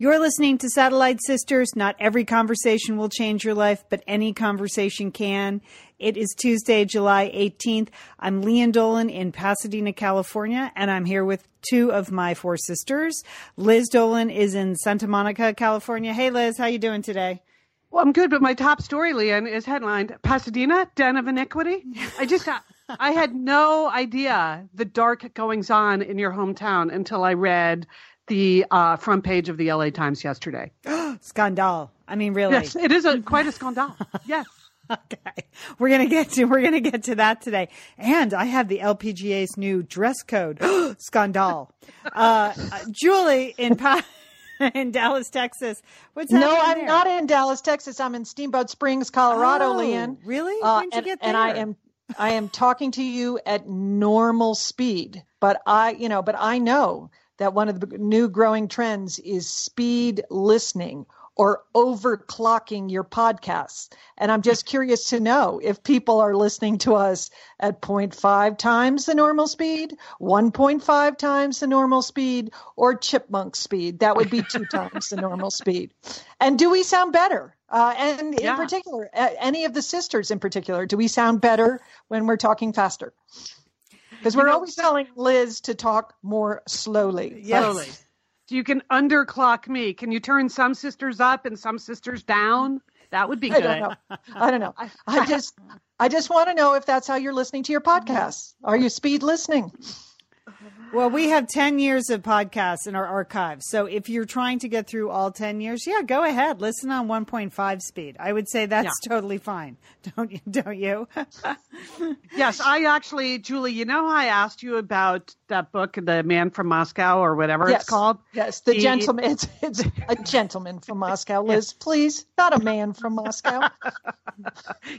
You're listening to Satellite Sisters. Not every conversation will change your life, but any conversation can. It is Tuesday, July 18th. I'm Lian Dolan in Pasadena, California, and I'm here with two of my four sisters. Liz Dolan is in Santa Monica, California. Hey, Liz, how you doing today? Well, I'm good, but my top story, Lian, is headlined Pasadena, Den of Iniquity. I just, got. I had no idea the dark goings on in your hometown until I read the uh, front page of the LA Times yesterday. Scandal. I mean, really. Yes, it is a quite a scandal. yes. Okay, we're gonna get to we're gonna get to that today, and I have the LPGA's new dress code. Scandal. Uh, uh, Julie in pa- in Dallas, Texas. What's no? I'm there? not in Dallas, Texas. I'm in Steamboat Springs, Colorado, oh, Lian. Really? Uh, When'd you and, get there? and I am I am talking to you at normal speed, but I you know, but I know that one of the new growing trends is speed listening or overclocking your podcasts. And I'm just curious to know if people are listening to us at 0.5 times the normal speed, 1.5 times the normal speed, or chipmunk speed. That would be two times the normal speed. And do we sound better? Uh, and in Yeah. particular, any of the sisters in particular, do we sound better when we're talking faster? Because we're know, always telling Liz to talk more slowly. Yes. Slowly. You can underclock me. Can you turn some sisters up and some sisters down? That would be I good. don't know. I don't know. I just I just want to know if that's how you're listening to your podcasts. Are you speed listening? Well, we have 10 years of podcasts in our archives. So if you're trying to get through all 10 years, yeah, go ahead. Listen on 1.5 speed. I would say that's totally fine. Don't you? Don't you? Yes, I actually, Julie, you know, I asked you about that book, The Man from Moscow, or whatever yes. it's called. Yes, the The- gentleman. It's, it's a gentleman from Moscow. Liz, please, not a man from Moscow.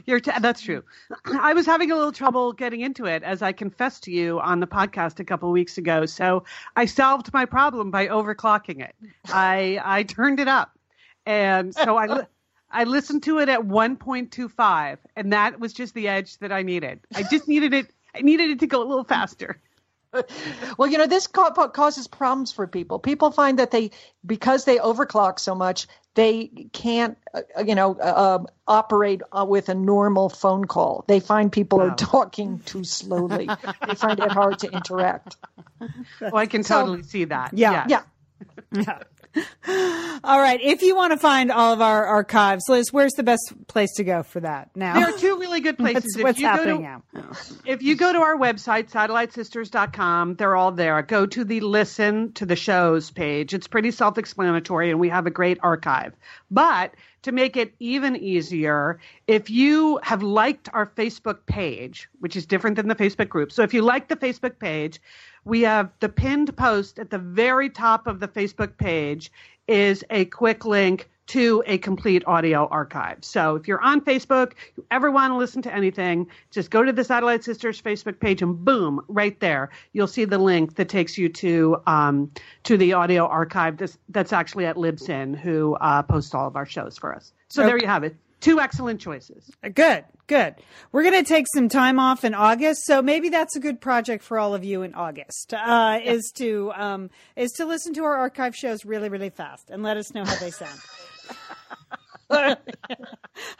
You're t- that's true. I was having a little trouble getting into it, as I confessed to you on the podcast a couple of weeks ago. So I solved my problem by overclocking it. I I turned it up, and so I I listened to it at 1.25, and that was just the edge that I needed. I just needed it. I needed it to go a little faster. Well, you know, this ca- causes problems for people. People find that they, because they overclock so much, they can't, uh, you know, uh, operate uh, with a normal phone call. They find people Wow. are talking too slowly. they find it hard to interact. Oh, I can totally see that. Yeah. Yeah. Yeah. All right. If you want to find all of our archives, Liz, where's the best place to go for that now? There are two really good places. What's, If what's you go happening to- now? if you go to our website satellitesisters.com they're all there go to the listen to the shows page it's pretty self-explanatory and we have a great archive but to make it even easier if you have liked our facebook page which is different than the facebook group so if you like the facebook page we have the pinned post at the very top of the facebook page is a quick link to a complete audio archive. So if you're on Facebook, you ever want to listen to anything, just go to the Satellite Sisters Facebook page and boom, right there, you'll see the link that takes you to um, to the audio archive that's, that's actually at Libsyn, who uh, posts all of our shows for us. So there you have it. Two excellent choices. Good, good. We're going to take some time off in August, so maybe that's a good project for all of you in August. Uh, Is to um, is to listen to our archive shows really, really fast and let us know how they sound.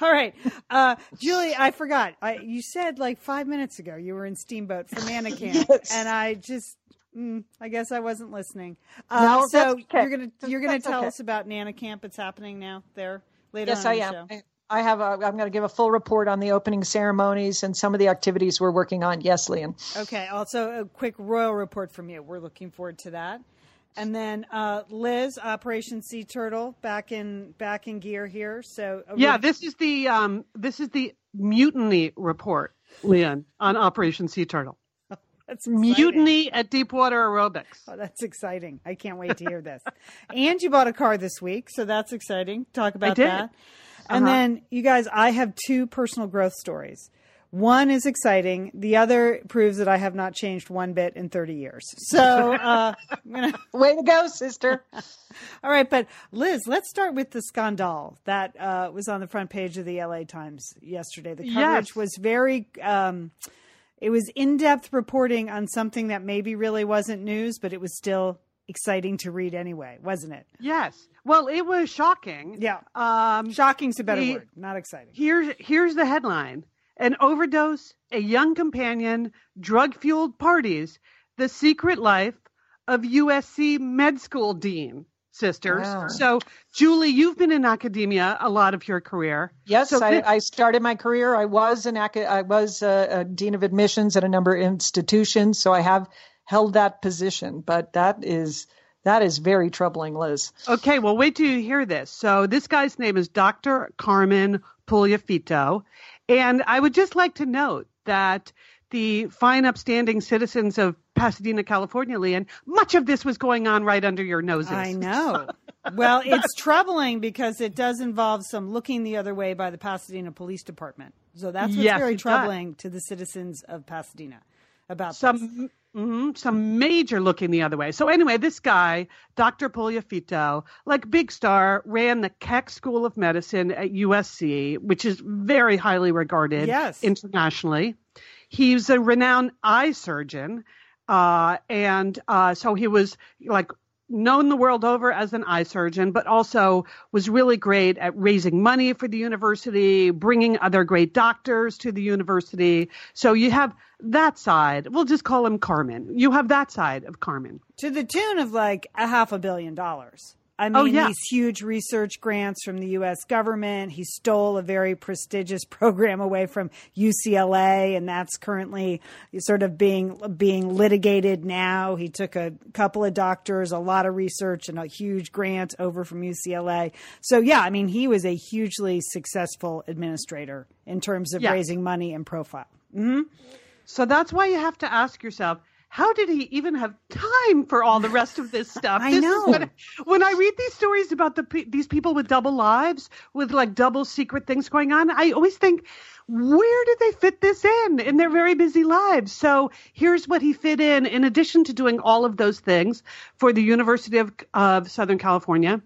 all right, uh, Julie. I forgot. I, you said like five minutes ago you were in Steamboat for Nana Camp, Yes. and I just. Mm, I guess I wasn't listening. No, Uh, so okay. you're gonna you're gonna That's tell okay. us about Nana Camp. It's happening now there later Yes, on I the am. show. I- I have. A, I'm going to give a full report on the opening ceremonies and some of the activities we're working on. Yes, Lian. Okay. Also, a quick royal report from you. We're looking forward to that. And then uh, Liz, Operation Sea Turtle, back in back in gear here. So a Yeah, this is the um, this is the mutiny report, Lian, on Operation Sea Turtle. That's exciting. Mutiny at Deepwater Aerobics. Oh, that's exciting. I can't wait to hear this. and you bought a car this week, so that's exciting. Talk about did. that. And Uh-huh. then, you guys, I have two personal growth stories. One is exciting. The other proves that I have not changed one bit in 30 years. So, uh, I'm gonna, Way to go, sister. all right. But Liz, let's start with the scandal that uh, was on the front page of the LA Times yesterday. The coverage Yes. was very, um, it was in depth reporting on something that maybe really wasn't news, but it was still exciting to read anyway, wasn't it? Yes. Well, it was shocking. Yeah. Um, Shocking's a better The- word, not exciting. Here's here's the headline: An overdose, a young companion, drug-fueled parties, the secret life of USC med school dean sisters. Wow. So, Julie, you've been in academia a lot of your career. Yes, So I, thi- I started my career. I was an aca- I was a, a dean of admissions at a number of institutions, so I have held that position. But that is that is very troubling, Liz. Okay, well, wait till you hear this. So, this guy's name is Dr. Carmen Puliafito. And I would just like to note that the fine, upstanding citizens of Pasadena, California, Lian, much of this was going on right under your noses. I know. well, it's troubling because it does involve some looking the other way by the Pasadena Police Department. So that's what's Yes, very it does. troubling to the citizens of Pasadena about some mhm, some major looking the other way. So anyway, this guy, Dr. Puliafito, like big star, ran the Keck School of Medicine at USC, which is very highly regarded Yes. internationally. He's a renowned eye surgeon, uh, and uh, so he was like known the world over as an eye surgeon, but also was really great at raising money for the university, bringing other great doctors to the university. So you have that side. We'll just call him Carmen. You have that side of Carmen. to the tune of like a half a billion dollars. I oh, mean, Oh, yeah. these huge research grants from the U.S. government. He stole a very prestigious program away from UCLA, and that's currently sort of being being litigated now. He took a couple of doctors, a lot of research, and a huge grant over from UCLA. So, yeah, I mean, he was a hugely successful administrator in terms of Yeah. raising money and profile. Mm-hmm. So that's why you have to ask yourself, how did he even have time for all the rest of this stuff? I This is know. what- when I read these stories about the these people with double lives, with like double secret things going on, I always think, where did they fit this in in their very busy lives? So here's what he fit in. In addition to doing all of those things for the University of, of Southern California,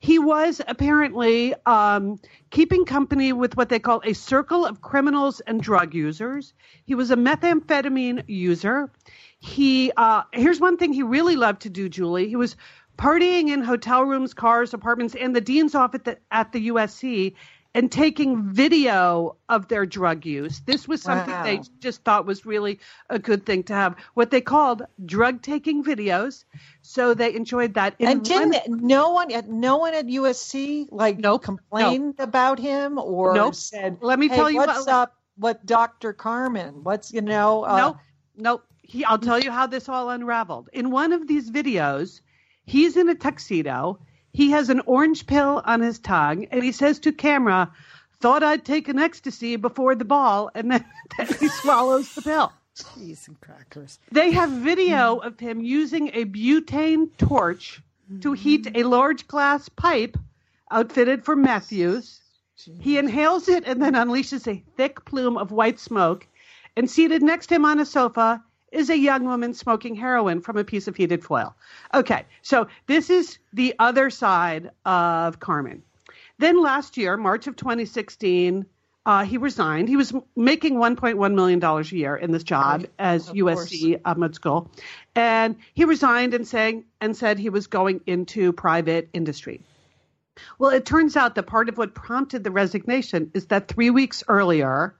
he was apparently um, keeping company with what they call a circle of criminals and drug users. He was a methamphetamine user. He uh, here's one thing he really loved to do, Julie. He was partying in hotel rooms, cars, apartments, and the dean's office at the, at the USC and taking video of their drug use. This was something Wow. they just thought was really a good thing to have. What they called drug taking videos. So they enjoyed that. In and didn't no one at no one at USC like Nope, complained about him or Nope. said, Let me "Hey, tell you what's what- up with Dr. Carmen? What's you know?" Uh, nope, nope. He, I'll tell you how this all unraveled. In one of these videos, he's in a tuxedo. He has an orange pill on his tongue, and he says to camera, "Thought I'd take an ecstasy before the ball," and then, then he swallows the pill. Cheese and crackers. They have video of him using a butane torch to heat a large glass pipe outfitted for meth use. He inhales it and then unleashes a thick plume of white smoke. And seated next to him on a sofa is a young woman smoking heroin from a piece of heated foil. Okay, so this is the other side of Carmen. Then last year, March of 2016, uh, he resigned. He was making 1.1 million dollars a year in this job as USC uh, med school, and he resigned and saying and said he was going into private industry. Well, it turns out that part of what prompted the resignation is that three weeks earlier,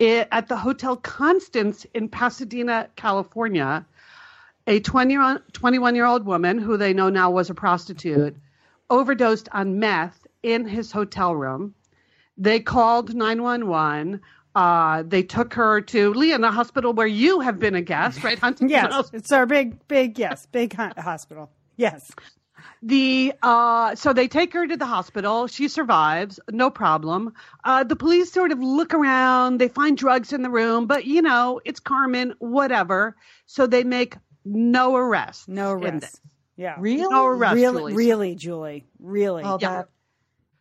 i at the Hotel Constance in Pasadena, California, a 20 21 year old woman who they know now was a prostitute overdosed on meth in his hotel room. They called 911. Uh, they took her to Lian, a hospital where you have been a guest, right? Huntington Yes, it's our big, big, yes, big hospital. Yes. The uh, so they take her to the hospital. She survives, no problem. Uh, the police sort of look around. They find drugs in the room, but you know it's Carmen, whatever. So they make no arrest. No arrest. Yeah. Really? No arrest. really, Julie. really, Julie. Really. Oh, Yeah. that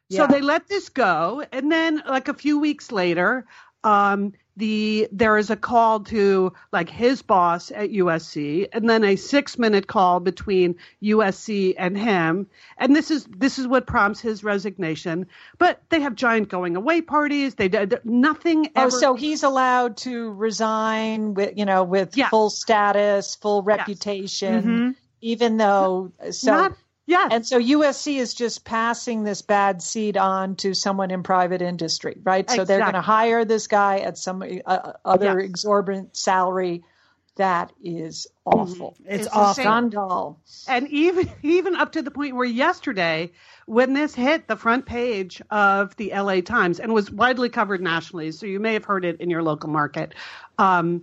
So they let this go, and then like a few weeks later, um, the there is a call to like his boss at USC, and then a six minute call between USC and him, and this is this is what prompts his resignation. But they have giant going away parties. They did nothing. Oh, so he's allowed to resign with, you know, with Yeah. full status, full reputation, Mhm. even though so not yes. and so USC is just passing this bad seed on to someone in private industry, right? So they're going to hire this guy at some uh, other Yes. exorbitant salary. That is awful. It's, It's awful. Scandal. and even even up to the point where yesterday when this hit the front page of the LA Times and was widely covered nationally so you may have heard it in your local market um,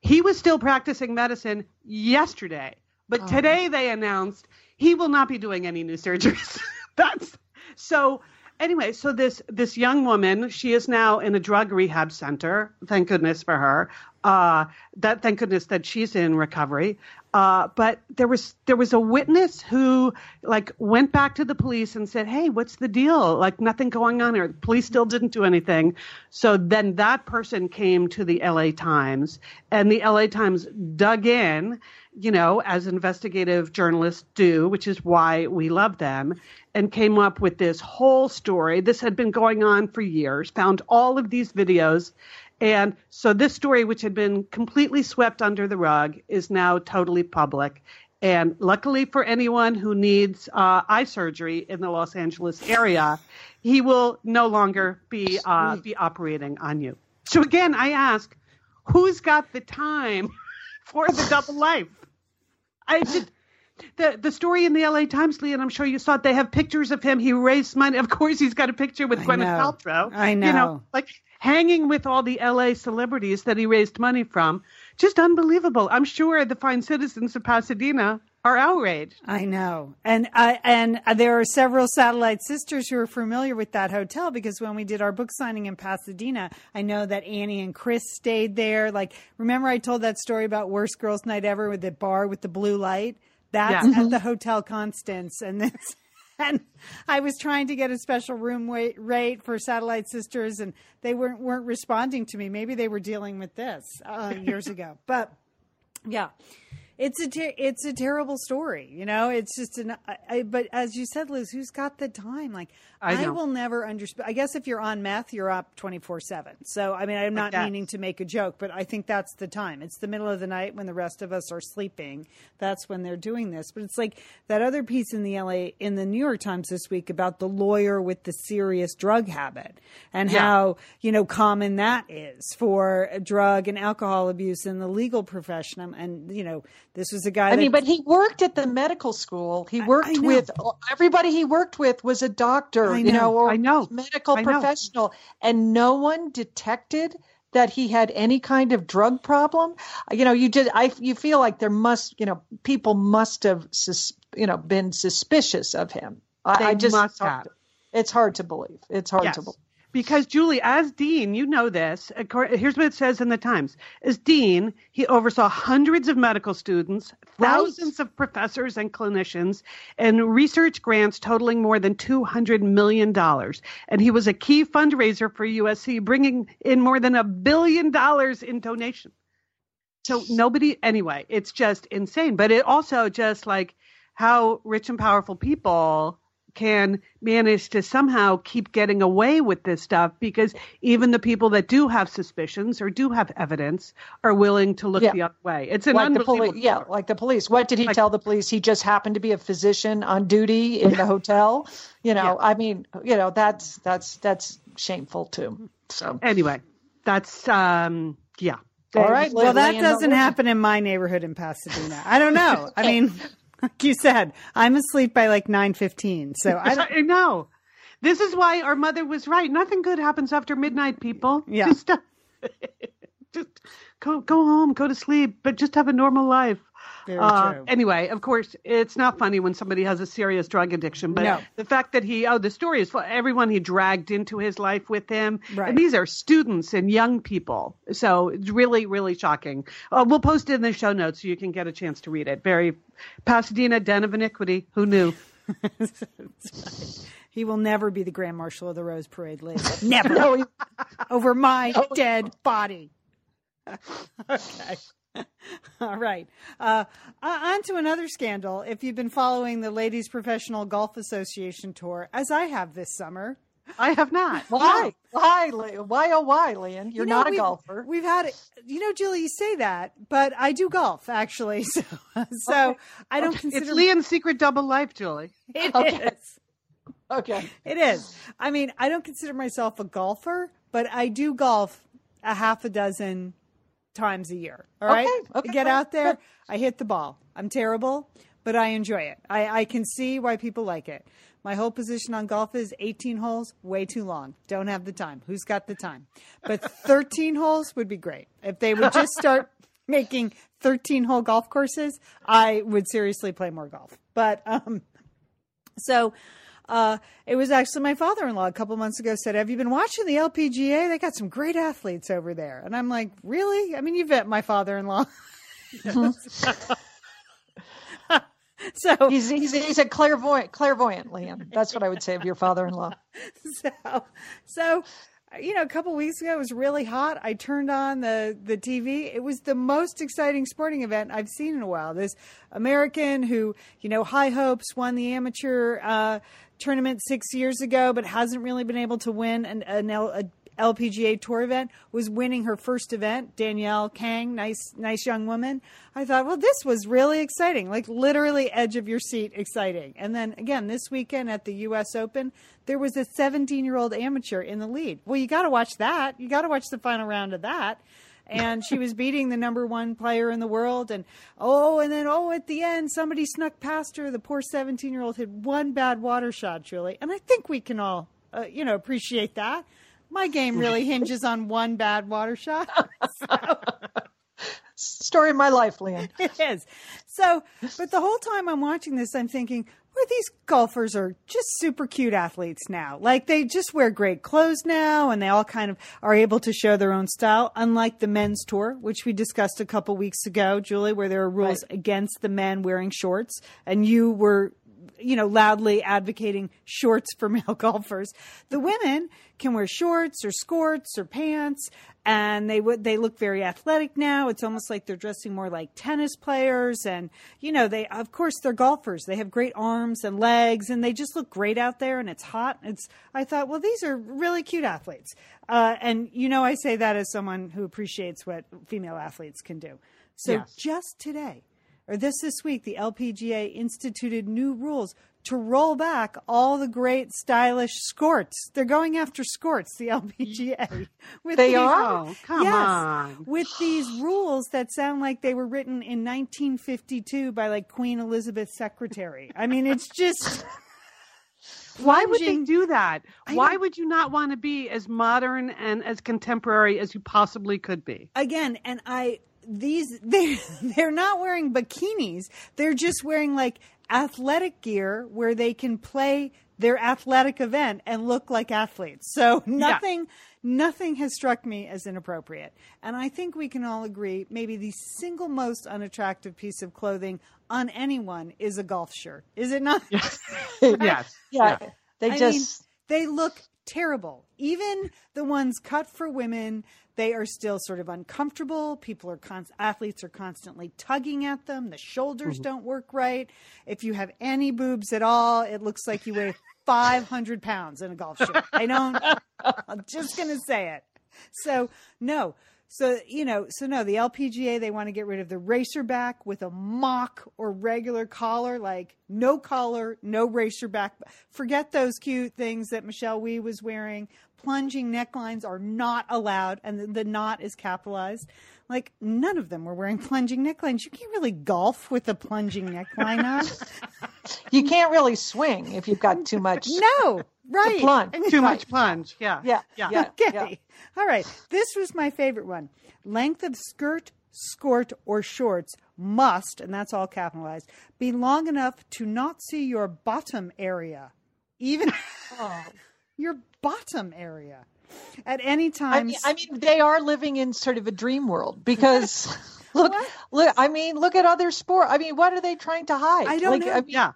he was still practicing medicine yesterday but today they announced he will not be doing any new surgeries. That's so anyway so this this young woman she is now in a drug rehab center thank goodness for her. Uh, that thank goodness that she's in recovery. Uh, but there was there was a witness who like went back to the police and said hey what's the deal? Like nothing going on here. The police still didn't do anything. So then that person came to the la times and the la times dug in you know, as investigative journalists do, which is why we love them, and came up with this whole story. This had been going on for years, found all of these videos. And so this story, which had been completely swept under the rug, is now totally public. And luckily for anyone who needs uh, eye surgery in the Los Angeles area, he will no longer be uh, be operating on you. So again, I ask, who's got the time for the double life? I did. The, the story in the LA Times, Lee, and I'm sure you saw it. They have pictures of him. He raised money. Of course, he's got a picture with I Gwyneth know. Paltrow. I know. You know. know, like hanging with all the LA celebrities that he raised money from. Just unbelievable. I'm sure the fine citizens of Pasadena are outraged. I know, and I and there are several satellite sisters who are familiar with that hotel because when we did our book signing in Pasadena, I know that Annie and Chris stayed there. Like, remember I told that story about worst girls' night ever with the bar with the blue light? That's Yeah. at the Hotel Constance, and this. And I was trying to get a special room rate for Satellite Sisters, and they weren't weren't responding to me. Maybe they were dealing with this uh, years ago, but yeah it's a ter- it's a terrible story you know? It's just an I, I, but as you said liz who's got the time? Like I i, will never understand i guess if you're on meth you're up 24 7 so i mean i'm not meaning to make a joke but i think that's the time. It's the middle of the night when the rest of us are sleeping. That's when they're doing this. But it's like that other piece in the la in the new york times this week about the lawyer with the serious drug habit and Yeah. how you know common that is for drug and alcohol abuse in the legal profession. Um, and you know this was a guy I mean, but he worked at the medical school. He worked I know. with everybody he worked with was a doctor, I you know, know. or I know. medical I know. professional, and no one detected that he had any kind of drug problem. You know, you just I you feel like there must, you know, people must have, sus, you know, been suspicious of him. I, They I just must it's hard have. to- it's hard to believe. It's hard Yes. to believe. Because Julie, as dean, you know this. Here's what it says in the Times: As dean, he oversaw hundreds of medical students, Right. thousands of professors and clinicians, and research grants totaling more than two hundred million dollars. And he was a key fundraiser for USC, bringing in more than a billion dollars in donations. So nobody, anyway, it's just insane. But it also just like how rich and powerful people can manage to somehow keep getting away with this stuff because even the people that do have suspicions or do have evidence are willing to look Yeah. the other way. It's an like the unbelievable. police, yeah, like the police. What did he Like- tell the police? He just happened to be a physician on duty in the hotel. You know, Yeah. I mean, you know, that's that's that's shameful too. So, Anyway, that's um yeah. all right. well that doesn't happen in my neighborhood in pasadena i don't know i mean like you said i'm asleep by like 9.15 so i don't know. This is why our mother was right. Nothing good happens after midnight, people. Yeah. Just, uh, just go go home, go to sleep, but just have a normal life. Very Uh, true. anyway, of course, it's not funny when somebody has a serious drug addiction, but No. the fact that he, oh, the story is for everyone he dragged into his life with him. Right. And these are students and young people. So it's really, really shocking. Uh, we'll post it in the show notes so you can get a chance to read it. Very Pasadena Den of Iniquity. Who knew? He will never be the Grand Marshal of the Rose Parade, Liz. Never. Over my dead body. okay. All right. Uh, on to another scandal. If you've been following the Ladies Professional Golf Association tour, as I have this summer, I have not. why? Why? Why? Oh, why, Lian? You're You know, not a golfer. We've had, you know, Julie, you say that, but I do golf actually. So, so I don't consider It's Lian's secret double life, Julie. It Okay. is. Okay. It is. I mean, I don't consider myself a golfer, but I do golf a half a dozen times a year. All right. Okay, okay, I get fine, out there. I hit the ball. I'm terrible, but I enjoy it. I, I can see why people like it. My whole position on golf is 18 holes, way too long. Don't have the time. Who's got the time? But 13 holes would be great. If they would just start making 13 hole golf courses, I would seriously play more golf. But um, so uh, it was actually my father-in-law a couple months ago said, "Have you been watching the LPGA? They got some great athletes over there." And I'm like, "Really? I mean, you've met my father-in-law." so He's, he's he's a clairvoyant, clairvoyant, Lian. That's what I would say of your father-in-law. so so you know a couple weeks ago it was really hot i turned on the the tv it was the most exciting sporting event i've seen in a while this american who you know high hopes won the amateur uh, tournament six years ago but hasn't really been able to win an, an L, a LPGA tour event was winning her first event. Danielle Kang, nice, nice young woman. I thought, well, this was really exciting, like literally edge of your seat exciting. And then again, this weekend at the U.S. Open, there was a 17 year old amateur in the lead. Well, you got to watch that. You got to watch the final round of that. And she was beating the number one player in the world. And oh, and then oh, at the end, somebody snuck past her. The poor 17 year old had one bad water shot, Julie. And I think we can all, uh, you know, appreciate that. My game really hinges on one bad water shot. Story of my life, Lian. it is. So, but the whole time I'm watching this, I'm thinking, well, these golfers are just super cute athletes now. Like they just wear great clothes now and they all kind of are able to show their own style, unlike the men's tour, which we discussed a couple weeks ago, Julie, where there are rules Right. against the men wearing shorts and you were you know, loudly advocating shorts for male golfers. The women can wear shorts or skirts or pants, and they would they look very athletic now. It's almost like they're dressing more like tennis players, and you know, they of course they're golfers. They have great arms and legs, and they just look great out there. And it's hot. It's I thought, well, these are really cute athletes, uh, and you know, I say that as someone who appreciates what female athletes can do. So Yes. just today or this this week, the LPGA instituted new rules to roll back all the great stylish skirts. They're going after skirts, the LPGA. With They these- are? Oh, come yes, on. with these rules that sound like they were written in 1952 by like Queen Elizabeth's secretary. I mean, it's just Why would they do that? Why would you not want to be as modern and as contemporary as you possibly could be? again, and I these they they're not wearing bikinis. They're just wearing like athletic gear where they can play their athletic event and look like athletes. So nothing nothing has struck me as inappropriate. And I think we can all agree maybe the single most unattractive piece of clothing on anyone is a golf shirt. Is it not? yes. Yeah, they I just mean, they look terrible. Even the ones cut for women, they are still sort of uncomfortable. People are const- athletes are constantly tugging at them. The shoulders Mm-hmm. don't work right. If you have any boobs at all, it looks like you weigh 500 pounds in a golf shirt. I don't. I'm just gonna say it. So no. So you know, so no, the LPGA they want to get rid of the racerback with a mock or regular collar, like no collar, no racerback. Forget those cute things that Michelle Wie was wearing. Plunging necklines are not allowed, and the, the knot is capitalized. Like none of them were wearing plunging necklines. You can't really golf with a plunging neckline on. you can't really swing if you've got too much. No, right? plunge. Too much plunge. Yeah. Yeah, Yeah. yeah, Okay. yeah. All right. This was my favorite one. Length of skirt, skirt, or shorts must, and that's all capitalized, be long enough to not see your bottom area, even Oh. your bottom area at any I time. mean, I mean, they are living in sort of a dream world because look, look. I mean, look at other sport. I mean, what are they trying to hide? I don't like, know. I mean, Yeah.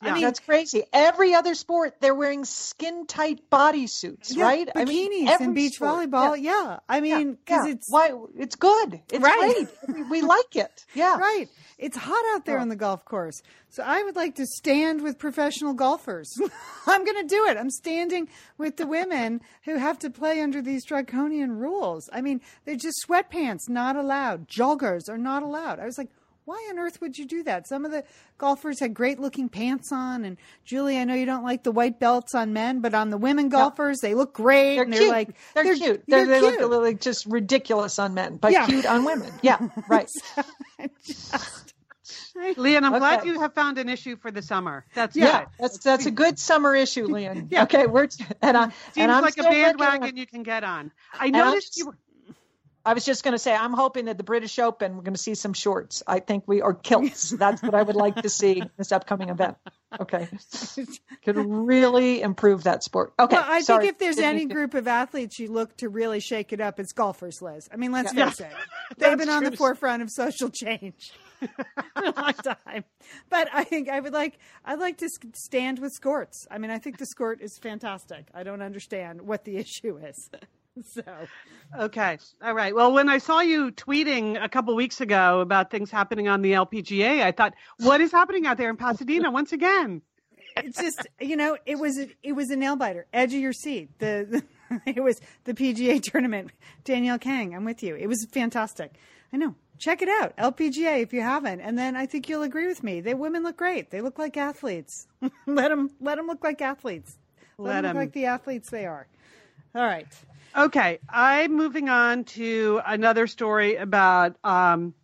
I mean, that's crazy. Every other sport, they're wearing skin tight bodysuits, yeah, right? Bikinis I mean, and beach sport. volleyball. Yeah. I mean, because yeah. it's why it's good. It's Right. great. We, we like it. Yeah. Right. It's hot out there Yeah. on the golf course. So I would like to stand with professional golfers. I'm going to do it. I'm standing with the women who have to play under these draconian rules. I mean, they're just sweatpants not allowed. Joggers are not allowed. I was like, why on earth would you do that? Some of the golfers had great looking pants on. And Julie, I know you don't like the white belts on men, but on the women golfers, they look great. They're and they're cute. like, they're, cute. They're, They're, they cute. look like just ridiculous on men, but Yeah. cute on women. Yeah, right. Just- Lian, I'm glad you have found an issue for the summer. That's Yeah, good. that's that's a good summer issue, Lian. Yeah. Okay, we're and I Seems and I'm like a still working on- bandwagon you can get on. I I'm noticed s- you were I was just going to say, I'm hoping that the British Open, we're going to see some shorts. I think we or kilts. That's what I would like to see this upcoming event. Okay, could really improve that sport. Okay, well, I sorry. think if there's any group of athletes you look to really shake it up, it's golfers, Liz. I mean, let's Yeah. face it. They've been on the forefront of social change for a long time. But I think I would like I'd like to stand with skirts. I mean, I think the skirt is fantastic. I don't understand what the issue is. So Okay. All right. Well, when I saw you tweeting a couple weeks ago about things happening on the LPGA, I thought, what is happening out there in Pasadena once again? it's just you know it was a, it was a nail biter. Edge of your seat. The, the it was the pga tournament. Danielle kang i'm with you. It was fantastic. I know. Check it out. Lpga if you haven't. And then i think you'll agree with me. They women look great. They look like athletes. Let them let them look like athletes. Let, Let them. 'em. look like the athletes they are. All right Okay. I'm moving on to another story about um,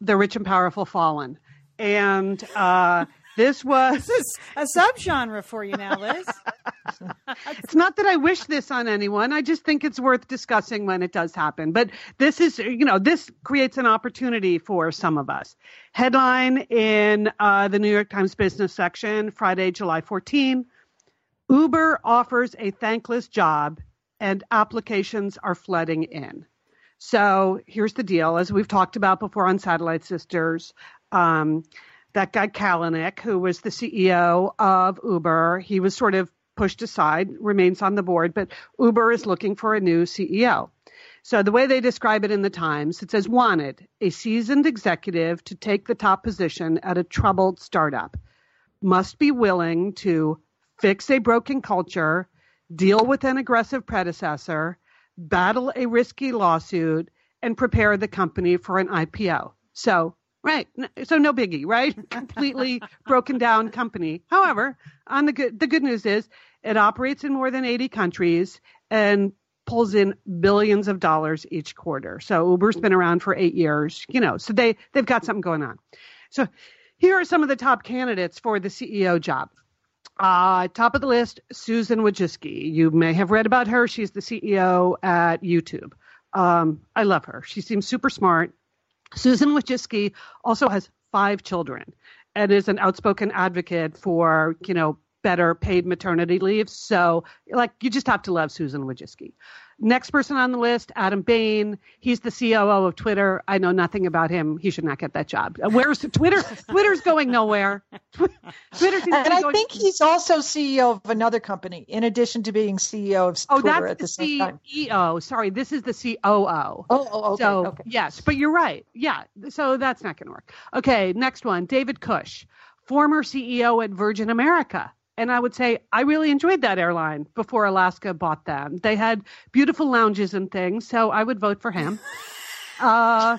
the rich and powerful fallen. And uh, this was. this is a subgenre for you now liz It's not that I wish this on anyone. I just think it's worth discussing when it does happen. But this is, you know, this creates an opportunity for some of us. Headline in uh, the New York Times business section, Friday, July 14. Uber offers a thankless job and applications are flooding in. So here's the deal. As we've talked about before on Satellite Sisters, um, that guy Kalanick, who was the CEO of Uber, he was sort of pushed aside, remains on the board, but Uber is looking for a new CEO. So the way they describe it in the Times, it says wanted a seasoned executive to take the top position at a troubled startup, must be willing to fix a broken culture, deal with an aggressive predecessor, battle a risky lawsuit, and prepare the company for an IPO. So, right. So no biggie, right? Completely broken down company. However, on the good, the good news is it operates in more than 80 countries and pulls in billions of dollars each quarter. So Uber's been around for eight years, you know, so they, they've got something going on. So here are some of the top candidates for the CEO job. Uh, top of the list, Susan Wojcicki. You may have read about her. She's the CEO at YouTube. Um, I love her. She seems super smart. Susan Wojcicki also has five children and is an outspoken advocate for, you know, better paid maternity leave. So, like, you just have to love Susan Wojcicki. Next person on the list, Adam Bain. He's the COO of Twitter. I know nothing about him. He should not get that job. Uh, Where's Twitter? Twitter's going nowhere. Twitter seems to And be I going- think he's also CEO of another company, in addition to being CEO of Oh, Twitter that's at the the same time. CEO. Sorry, this is the COO. Oh, oh, okay, so okay. yes, but you're right. Yeah, so that's not going to work. Okay, next one, David Cush, former CEO at Virgin America. And I would say I really enjoyed that airline before Alaska bought them. They had beautiful lounges and things, so I would vote for him. Uh,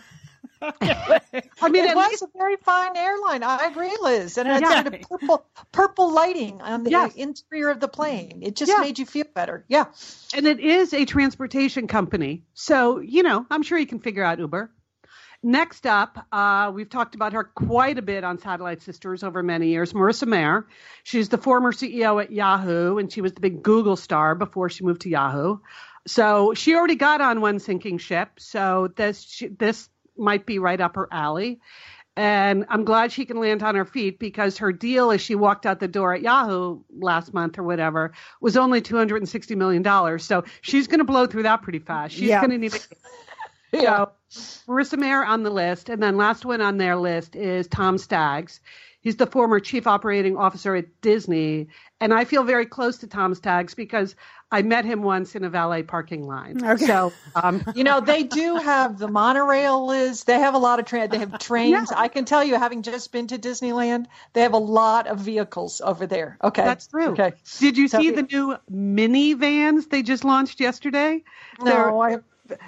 I mean, it was least a very fine airline. I agree, Liz. And it had Yeah. sort of purple, purple lighting on the Yes. interior of the plane. It just Yeah. made you feel better. Yeah. and it is a transportation company. So, you know, I'm sure you can figure out Uber. Next up, uh, we've talked about her quite a bit on Satellite Sisters over many years. Marissa Mayer. She's the former CEO at Yahoo, and she was the big Google star before she moved to Yahoo. So she already got on one sinking ship. So this she, this might be right up her alley. And I'm glad she can land on her feet because her deal as she walked out the door at Yahoo last month or whatever was only $260 million. So she's going to blow through that pretty fast. She's Yeah. going to need a Yeah. so, Marissa Mayer on the list, and then last one on their list is Tom Staggs. He's the former chief operating officer at Disney, and I feel very close to Tom Staggs because I met him once in a valet parking line. Okay. So, um, You know, they do have the monorail, Liz. They have a lot of train. They have trains. I can tell you, having just been to Disneyland, they have a lot of vehicles over there. Okay, that's true. Okay. Did you So see the- the new mini vans they just launched yesterday? They're No, I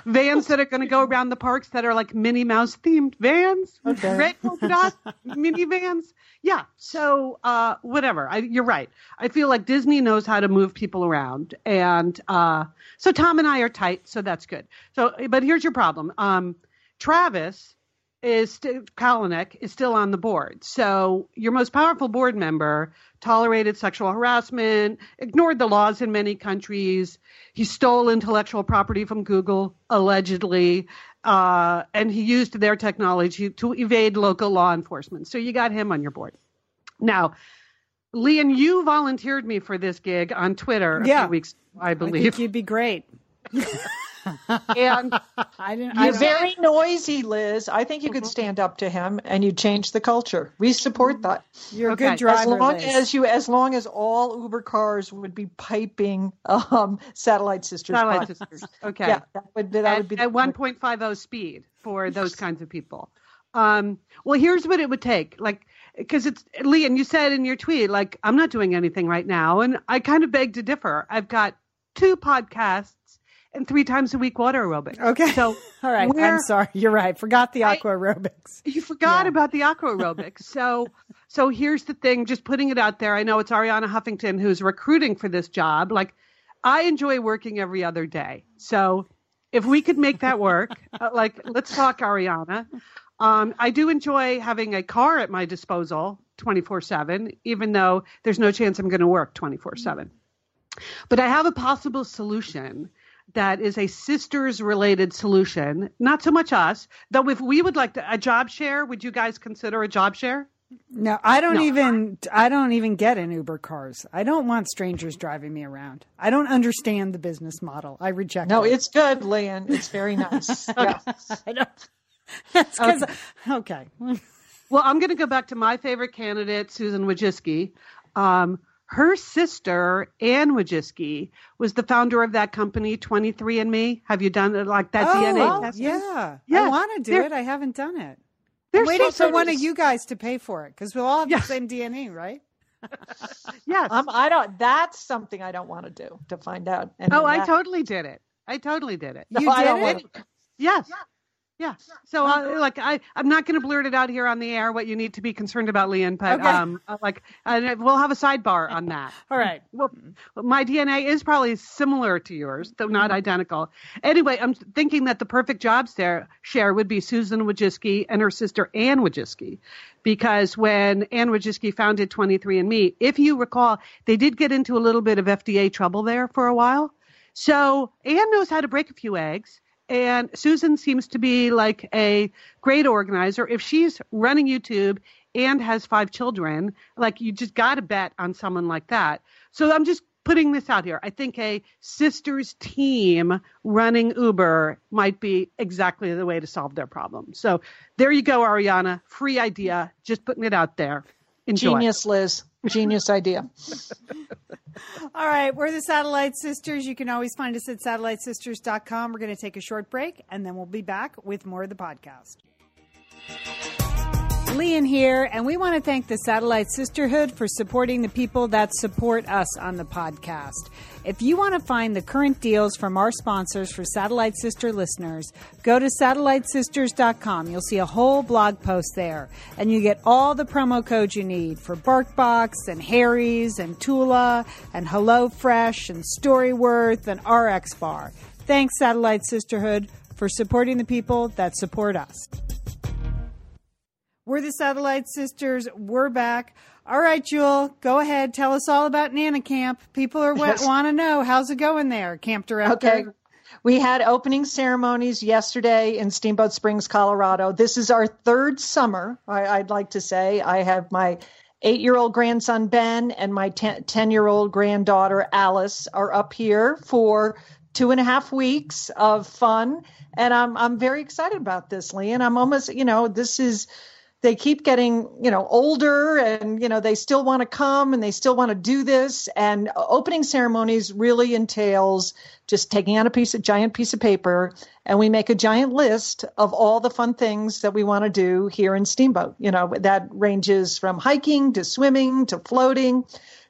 vans that are going to go around the parks that are like Minnie Mouse themed vans, Okay. red polka dot mini vans. Yeah. So uh, whatever. I, you're right. I feel like Disney knows how to move people around, and uh, so Tom and I are tight. So that's good. So, but here's your problem. Um, Travis is Kalanick is still on the board. So your most powerful board member tolerated sexual harassment, ignored the laws in many countries. He stole intellectual property from Google allegedly, uh, and he used their technology to evade local law enforcement. So you got him on your board. Now, Lian, you volunteered me for this gig on Twitter a Yeah. few weeks, ago, I I believe, think you'd be great. and I didn't. I You're very noisy, Liz. I think you could stand up to him and you'd change the culture. We support that. you're a Okay. good driver. As long Liz. as you, as long as all Uber cars would be piping um, Satellite Sisters. Satellite Sisters. Okay. Yeah, that would be, that at, would be at 1.50 speed for those kinds of people. Um, well, here's what it would take. Like, because it's Lee, and you said in your tweet, like, I'm not doing anything right now. And I kind of beg to differ. I've got two podcasts and three times a week water aerobics. Okay. So All right. I'm sorry. You're right. Forgot the aqua aerobics. you forgot Yeah. about the aqua aerobics. so, so here's the thing. Just putting it out there. I know it's Arianna Huffington who's recruiting for this job. Like, I enjoy working every other day. So, if we could make that work, uh, like, let's talk, Arianna. Um, I do enjoy having a car at my disposal 24 7, even though there's no chance I'm going to work 24 7. But I have a possible solution that is a sisters related solution, not so much us. Though, if we would like to, a job share, would you guys consider a job share? No, I don't No. even. I don't even get in Uber cars. I don't want strangers driving me around. I don't understand the business model. I reject. No, it. it's good, Lian. It's very nice. Yeah. That's because. Okay. Well, I'm going to go back to my favorite candidate, Susan Wojcicki. Um, her sister, Anne Wojcicki, was the founder of that company, 23andMe. Have you done it like that DNA Oh, testing? yeah. I want to do they're- it. I haven't done it. They're I'm waiting so for one of you guys to pay for it because we'll all have Yeah. the same DNA, right? Yes. Um, I don't. That's something I don't want to do to find out. And oh, I that- totally did it. I totally did it. You I did don't it? wanna- Yes. Yeah. So, uh, like, I, I'm not going to blurt it out here on the air what you need to be concerned about, Lian, but Okay. um, uh, like, uh, we'll have a sidebar on that. All right. Well, my DNA is probably similar to yours, though not identical. Anyway, I'm thinking that the perfect job share, share would be Susan Wojcicki and her sister Anne Wojcicki. Because when Anne Wojcicki founded 23andMe, if you recall, they did get into a little bit of FDA trouble there for a while. So Anne knows how to break a few eggs. And Susan seems to be like a great organizer. If she's running YouTube and has five children, like you just got to bet on someone like that. So I'm just putting this out here. I think a sisters team running Uber might be exactly the way to solve their problem. So there you go, Arianna. Free idea. Just putting it out there. Enjoy. Genius, Liz. Genius idea. All right, we're the Satellite Sisters. You can always find us at satellitesisters.com. We're going to take a short break and then we'll be back with more of the podcast. Lian here, and we want to thank the Satellite Sisterhood for supporting the people that support us on the podcast. If you want to find the current deals from our sponsors for Satellite Sister listeners, go to satellitesisters.com. You'll see a whole blog post there, and you get all the promo codes you need for BarkBox and Harry's and Tula and HelloFresh and Storyworth and RX Bar. Thanks, Satellite Sisterhood, for supporting the people that support us. We're the Satellite Sisters. We're back. All right, Jewel, go ahead. Tell us all about Nana Camp. People are Yes. want to know how's it going there, Camp Director. Okay. We had opening ceremonies yesterday in Steamboat Springs, Colorado. This is our third summer, I, would like to say. I have my eight year old grandson, Ben, and my 10 year old granddaughter, Alice, are up here for two and a half weeks of fun. And I'm, I'm very excited about this, Lee. And I'm almost, you know, this is they keep getting you know older and you know they still want to come and they still want to do this. And opening ceremonies really entails just taking out a piece of giant piece of paper and we make a giant list of all the fun things that we want to do here in steamboat. You know that ranges from hiking to swimming to floating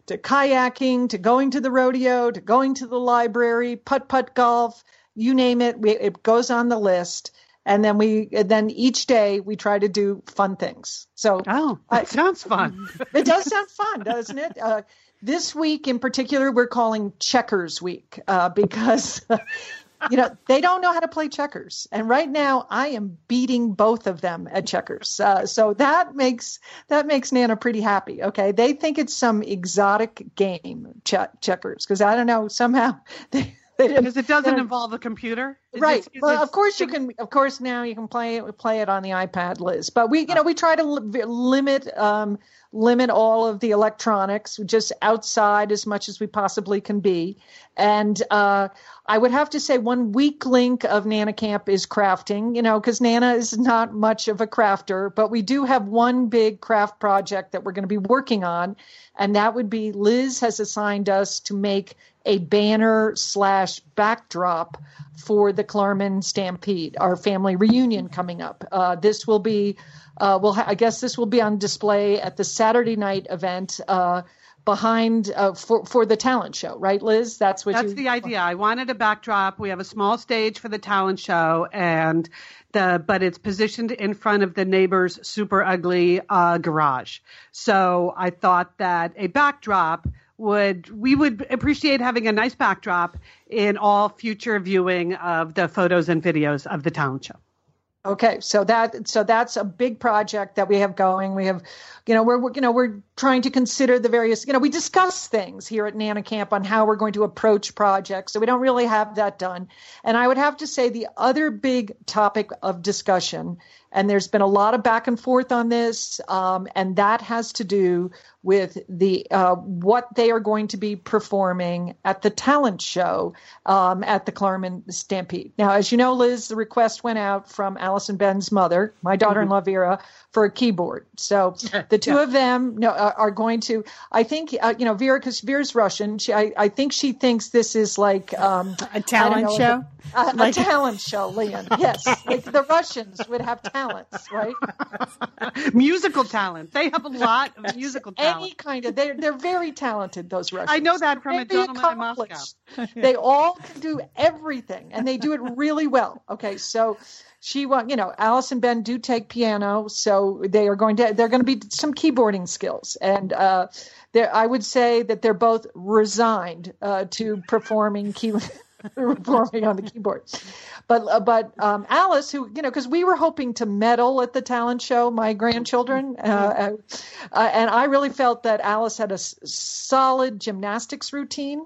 to kayaking to going to the rodeo to going to the library putt putt golf you name it it goes on the list and then we and then each day we try to do fun things. So oh, that sounds fun. it does sound fun, doesn't it? Uh, this week in particular, we're calling Checkers Week uh, because. you know they don't know how to play checkers and right now i am beating both of them at checkers uh, so that makes that makes nana pretty happy okay they think it's some exotic game checkers because i don't know somehow they because it doesn't involve a computer. Right. well of course you can of course now you can play it play it on the ipad liz. But we you know we try to li- limit um, limit all of the electronics just outside as much as we possibly can be. And uh, i would have to say one weak link of nana camp is crafting you know because nana is not much of a crafter but we do have one big craft project that we're going to be working on and that would be liz has assigned us to make a banner slash backdrop for the Klarman Stampede, our family reunion coming up. Uh, this will be, uh, well, I guess this will be on display at the Saturday night event. Uh, behind uh, for for the talent show, right, Liz? That's what. That's you... the idea. I wanted a backdrop. We have a small stage for the talent show, and the but it's positioned in front of the neighbor's super ugly uh, garage. So I thought that a backdrop would we would appreciate having a nice backdrop in all future viewing of the photos and videos of the talent show. Okay, so that so that's a big project that we have going. We have, you know, we're, we're you know we're trying to consider the various you know we discuss things here at Nana Camp on how we're going to approach projects. So we don't really have that done. And I would have to say the other big topic of discussion, and there's been a lot of back and forth on this, um, and that has to do with the uh, what they are going to be performing at the talent show um, at the Klarman Stampede. Now, as you know, Liz, the request went out from Alice and Ben's mother, my daughter-in-law mm-hmm. Vera, for a keyboard. So the two yeah. of them no, are going to. I think uh, you know Vera because Vera's Russian. She, I, I think she thinks this is like um, a talent know, show. A, like... a, talent show, Lian. Yes, like the Russians would have talents, right? musical talent. They have a lot of musical talent any kind of they're they're very talented those Russians. I know that from a gentleman in Moscow. they all can do everything and they do it really well. Okay, so she want you know Alice and Ben do take piano, so they are going to they're going to be some keyboarding skills and. uh I would say that they're both resigned uh, to performing key, performing on the keyboard. But uh, but um, Alice, who you know, because we were hoping to medal at the talent show, my grandchildren, uh, uh, uh and I really felt that Alice had a s- solid gymnastics routine.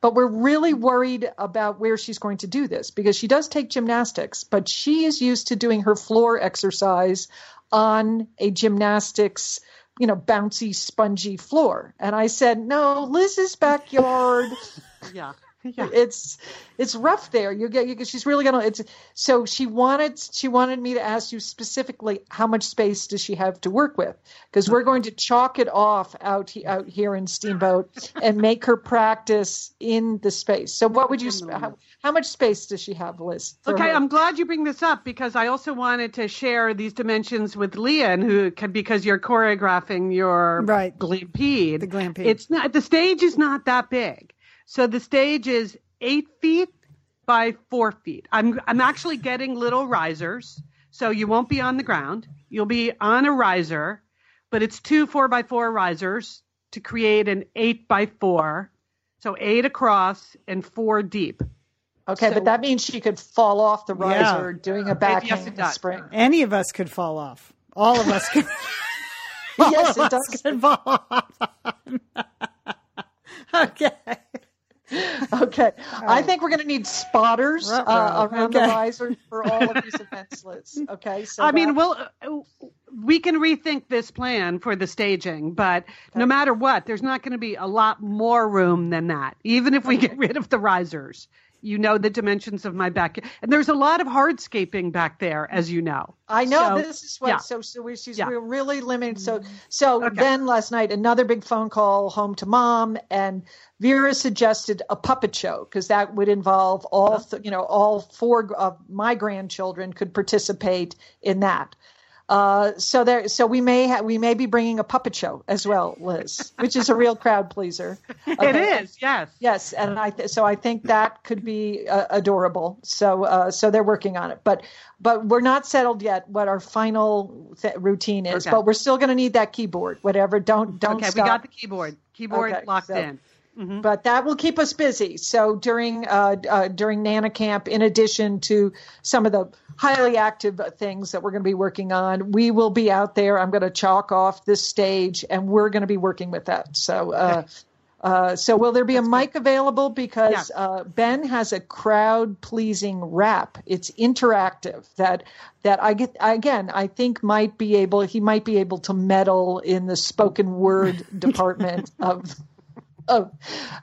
But we're really worried about where she's going to do this because she does take gymnastics, but she is used to doing her floor exercise on a gymnastics you know, bouncy, spongy floor. And I said, no, Liz's backyard. yeah yeah. it's it's rough there. You get you, she's really gonna. It's so she wanted she wanted me to ask you specifically how much space does she have to work with because we're going to chalk it off out out here in Steamboat and make her practice in the space. So what would you how, how much space does she have, Liz? Okay, her? I'm glad you bring this up because I also wanted to share these dimensions with Lian, who can because you're choreographing your right glampede. The glampede. It's not the stage is not that big. So the stage is eight feet by four feet. I'm I'm actually getting little risers, so you won't be on the ground. You'll be on a riser, but it's two four by four risers to create an eight by four. So eight across and four deep. Okay, so, but that means she could fall off the riser yeah. doing a back yes, spring. Any of us could fall off. All of us could. yes, it does. Could fall off. okay. Okay. Okay. I think we're going to need spotters uh, around the Okay. risers for all of these events, Liz. Okay. So I mean, we'll uh, we can rethink this plan for the staging, but no matter what, there's not going to be a lot more room than that. Even if we get rid of the risers, you know the dimensions of my back, and there's a lot of hardscaping back there, as you know. I know So, this is what yeah. so so we, she's Yeah. we're really limited. So so Okay. then last night another big phone call home to mom and Vera suggested a puppet show because that would involve all th- you know all four of my grandchildren could participate in that. Uh, so there, so we may ha- we may be bringing a puppet show as well, Liz, which is a real crowd pleaser. It Okay. is, yes. Yes, and I th- so I think that could be uh, adorable. So uh, so they're working on it, but but we're not settled yet what our final th- routine is. Okay. But we're still going to need that keyboard. Whatever, don't don't Okay, stop. we got the keyboard. Keyboard Okay, locked so- in. But that will keep us busy. So during uh, uh, during Nana Camp, in addition to some of the highly active things that we're going to be working on, we will be out there. I'm going to chalk off this stage, and we're going to be working with that. So. Uh, uh, so will there be a mic available? Because Yeah. uh, Ben has a crowd pleasing rap. It's interactive. That that I get again. I think might be able. He might be able to meddle in the spoken word department of of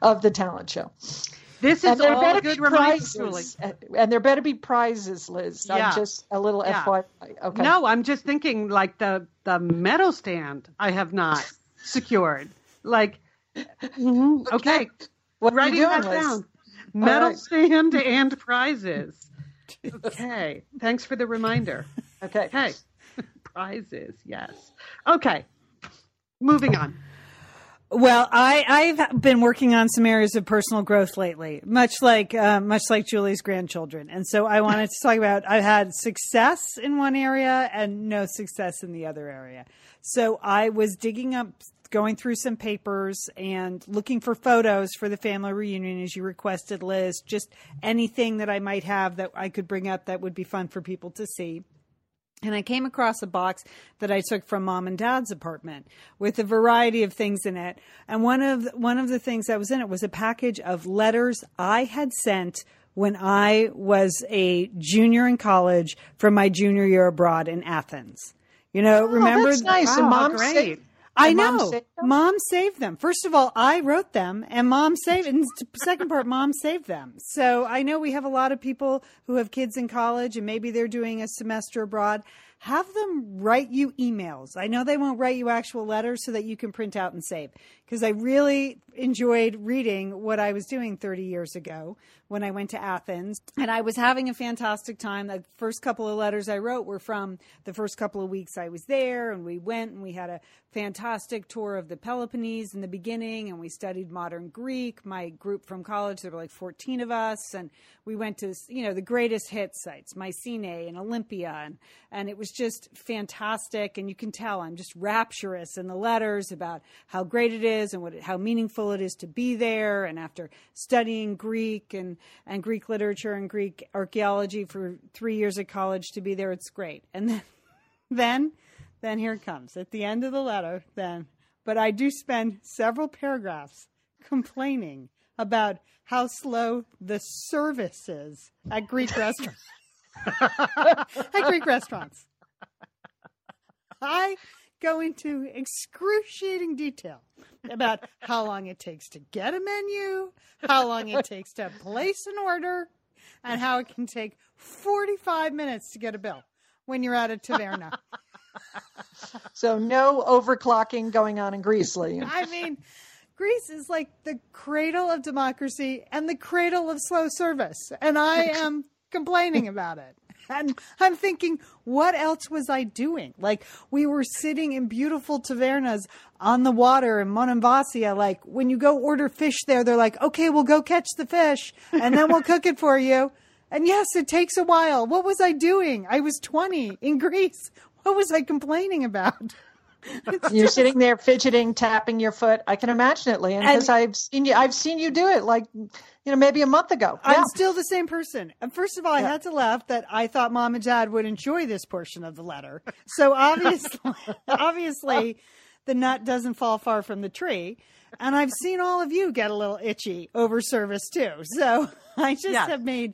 of the talent show. This is there all good be reminders, prizes. And there better be prizes, Liz. Yeah. I'm just a little Yeah. FYI. Okay. No, I'm just thinking like the the medal stand I have not secured. Like, mhm, okay, What are writing doing, that Liz? down. Medal right. stand and prizes. Okay, thanks for the reminder. Okay. Okay, prizes, yes. Okay, moving on. Well, I, I've been working on some areas of personal growth lately, much like uh, much like Julie's grandchildren, and so I wanted to talk about. I've had success in one area and no success in the other area. So I was digging up, going through some papers and looking for photos for the family reunion, as you requested, Liz. Just anything that I might have that I could bring up that would be fun for people to see. And I came across a box that I took from mom and dad's apartment with a variety of things in it. And one of one of the things that was in it was a package of letters I had sent when I was a junior in college from my junior year abroad in Athens. You know, remember Oh, that's nice. Wow, and mom great. saved- I and mom know. saved? Mom saved them. First of all, I wrote them and mom saved and second part mom saved them. So I know we have a lot of people who have kids in college and maybe they're doing a semester abroad. Have them write you emails. I know they won't write you actual letters so that you can print out and save. Because I really enjoyed reading what I was doing 30 years ago when I went to Athens. And I was having a fantastic time. The first couple of letters I wrote were from the first couple of weeks I was there. And we went and we had a fantastic tour of the Peloponnese in the beginning. And we studied modern Greek. My group from college, there were like 14 of us. And we went to, you know, the greatest hit sites, Mycenae and Olympia. And, and it was just fantastic. And you can tell I'm just rapturous in the letters about how great it is and what how meaningful it is to be there. And after studying Greek and, and Greek literature and Greek archaeology for three years at college to be there, it's great. And then, then, then here it comes at the end of the letter. Then, but I do spend several paragraphs complaining about how slow the service is at Greek restaurants. at Greek restaurants. I go into excruciating detail about how long it takes to get a menu, how long it takes to place an order, and how it can take 45 minutes to get a bill when you're at a taverna. So no overclocking going on in Greece, Lee. I mean, Greece is like the cradle of democracy and the cradle of slow service. And I am complaining about it. And I'm thinking, what else was I doing? Like, we were sitting in beautiful tavernas on the water in Monemvasia. Like, when you go order fish there, they're like, okay, we'll go catch the fish and then we'll cook it for you. And yes, it takes a while. What was I doing? I was 20 in Greece. What was I complaining about? You're sitting there fidgeting, tapping your foot. I can imagine it, Lian, because I've seen you. I've seen you do it, like you know, maybe a month ago. I'm still the same person. And first of all, I had to laugh that I thought mom and dad would enjoy this portion of the letter. So obviously, obviously, the nut doesn't fall far from the tree. and I've seen all of you get a little itchy over service too. So I just Yes. have made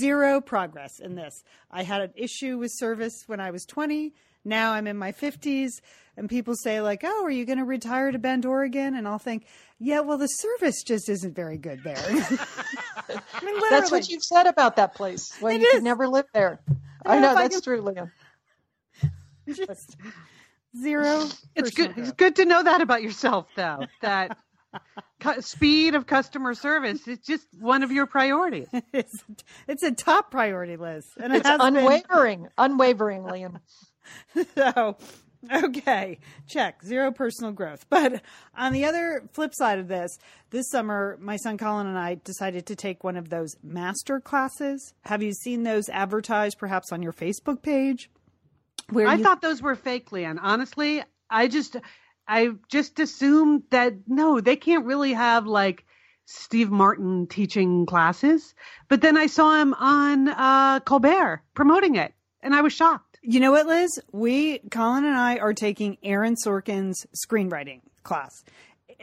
zero progress in this. I had an issue with service when I was 20. Now I'm in my 50s, and people say, like, oh, are you going to retire to Bend, Oregon? And I'll think, yeah, well, the service just isn't very good there. I mean. That's what you've said about that place. Well, It you is. could never live there. I I know know I that's can- true, Lian. just zero. It's personal good. It's good to know that about yourself, though. That cu- speed of customer service is just one of your priorities. It's, it's a top priority, Liz. And it It's has been. unwavering, unwavering, Lian. So, okay, check zero personal growth. But on the other flip side of this, this summer, my son Colin and I decided to take one of those master classes. Have you seen those advertised perhaps on your Facebook page? Where I you- thought those were fake, Lian. Honestly, I just, I just assumed that no, they can't really have like Steve Martin teaching classes. But then I saw him on uh, Colbert promoting it, and I was shocked. You know what, Liz? We, Colin and I, are taking Aaron Sorkin's screenwriting class.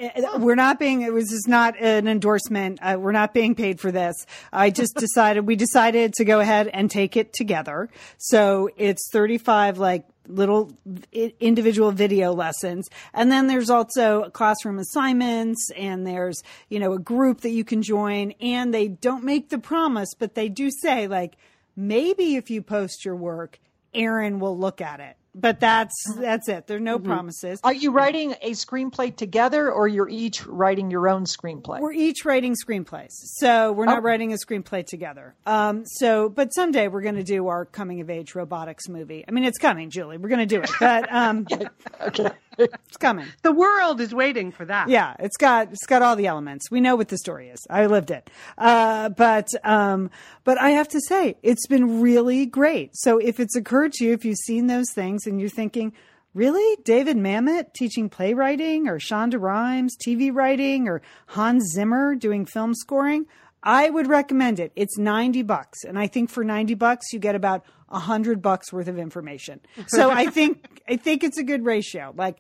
Uh, We're not being, it was just not an endorsement. Uh, we're not being paid for this. I just decided, we decided to go ahead and take it together. So it's 35 like little individual video lessons. And then there's also classroom assignments and there's, you know, a group that you can join and they don't make the promise, but they do say like, maybe if you post your work, Aaron will look at it. But that's that's it. There are no promises. Are you writing a screenplay together, or you're each writing your own screenplay? We're each writing screenplays, so we're not Oh. writing a screenplay together. Um, so, but someday we're going to do our coming of age robotics movie. I mean, it's coming, Julie. We're going to do it, but um, okay. It's coming. The world is waiting for that. Yeah, it's got it's got all the elements. We know what the story is. I lived it. Uh, but um, but I have to say, it's been really great. So if it's occurred to you, if you've seen those things and you're thinking, really, David Mamet teaching playwriting, or Shonda Rhimes TV writing, or Hans Zimmer doing film scoring, I would recommend it. It's 90 bucks. And I think for 90 bucks, you get about 100 bucks worth of information. So I think, I think it's a good ratio. Like,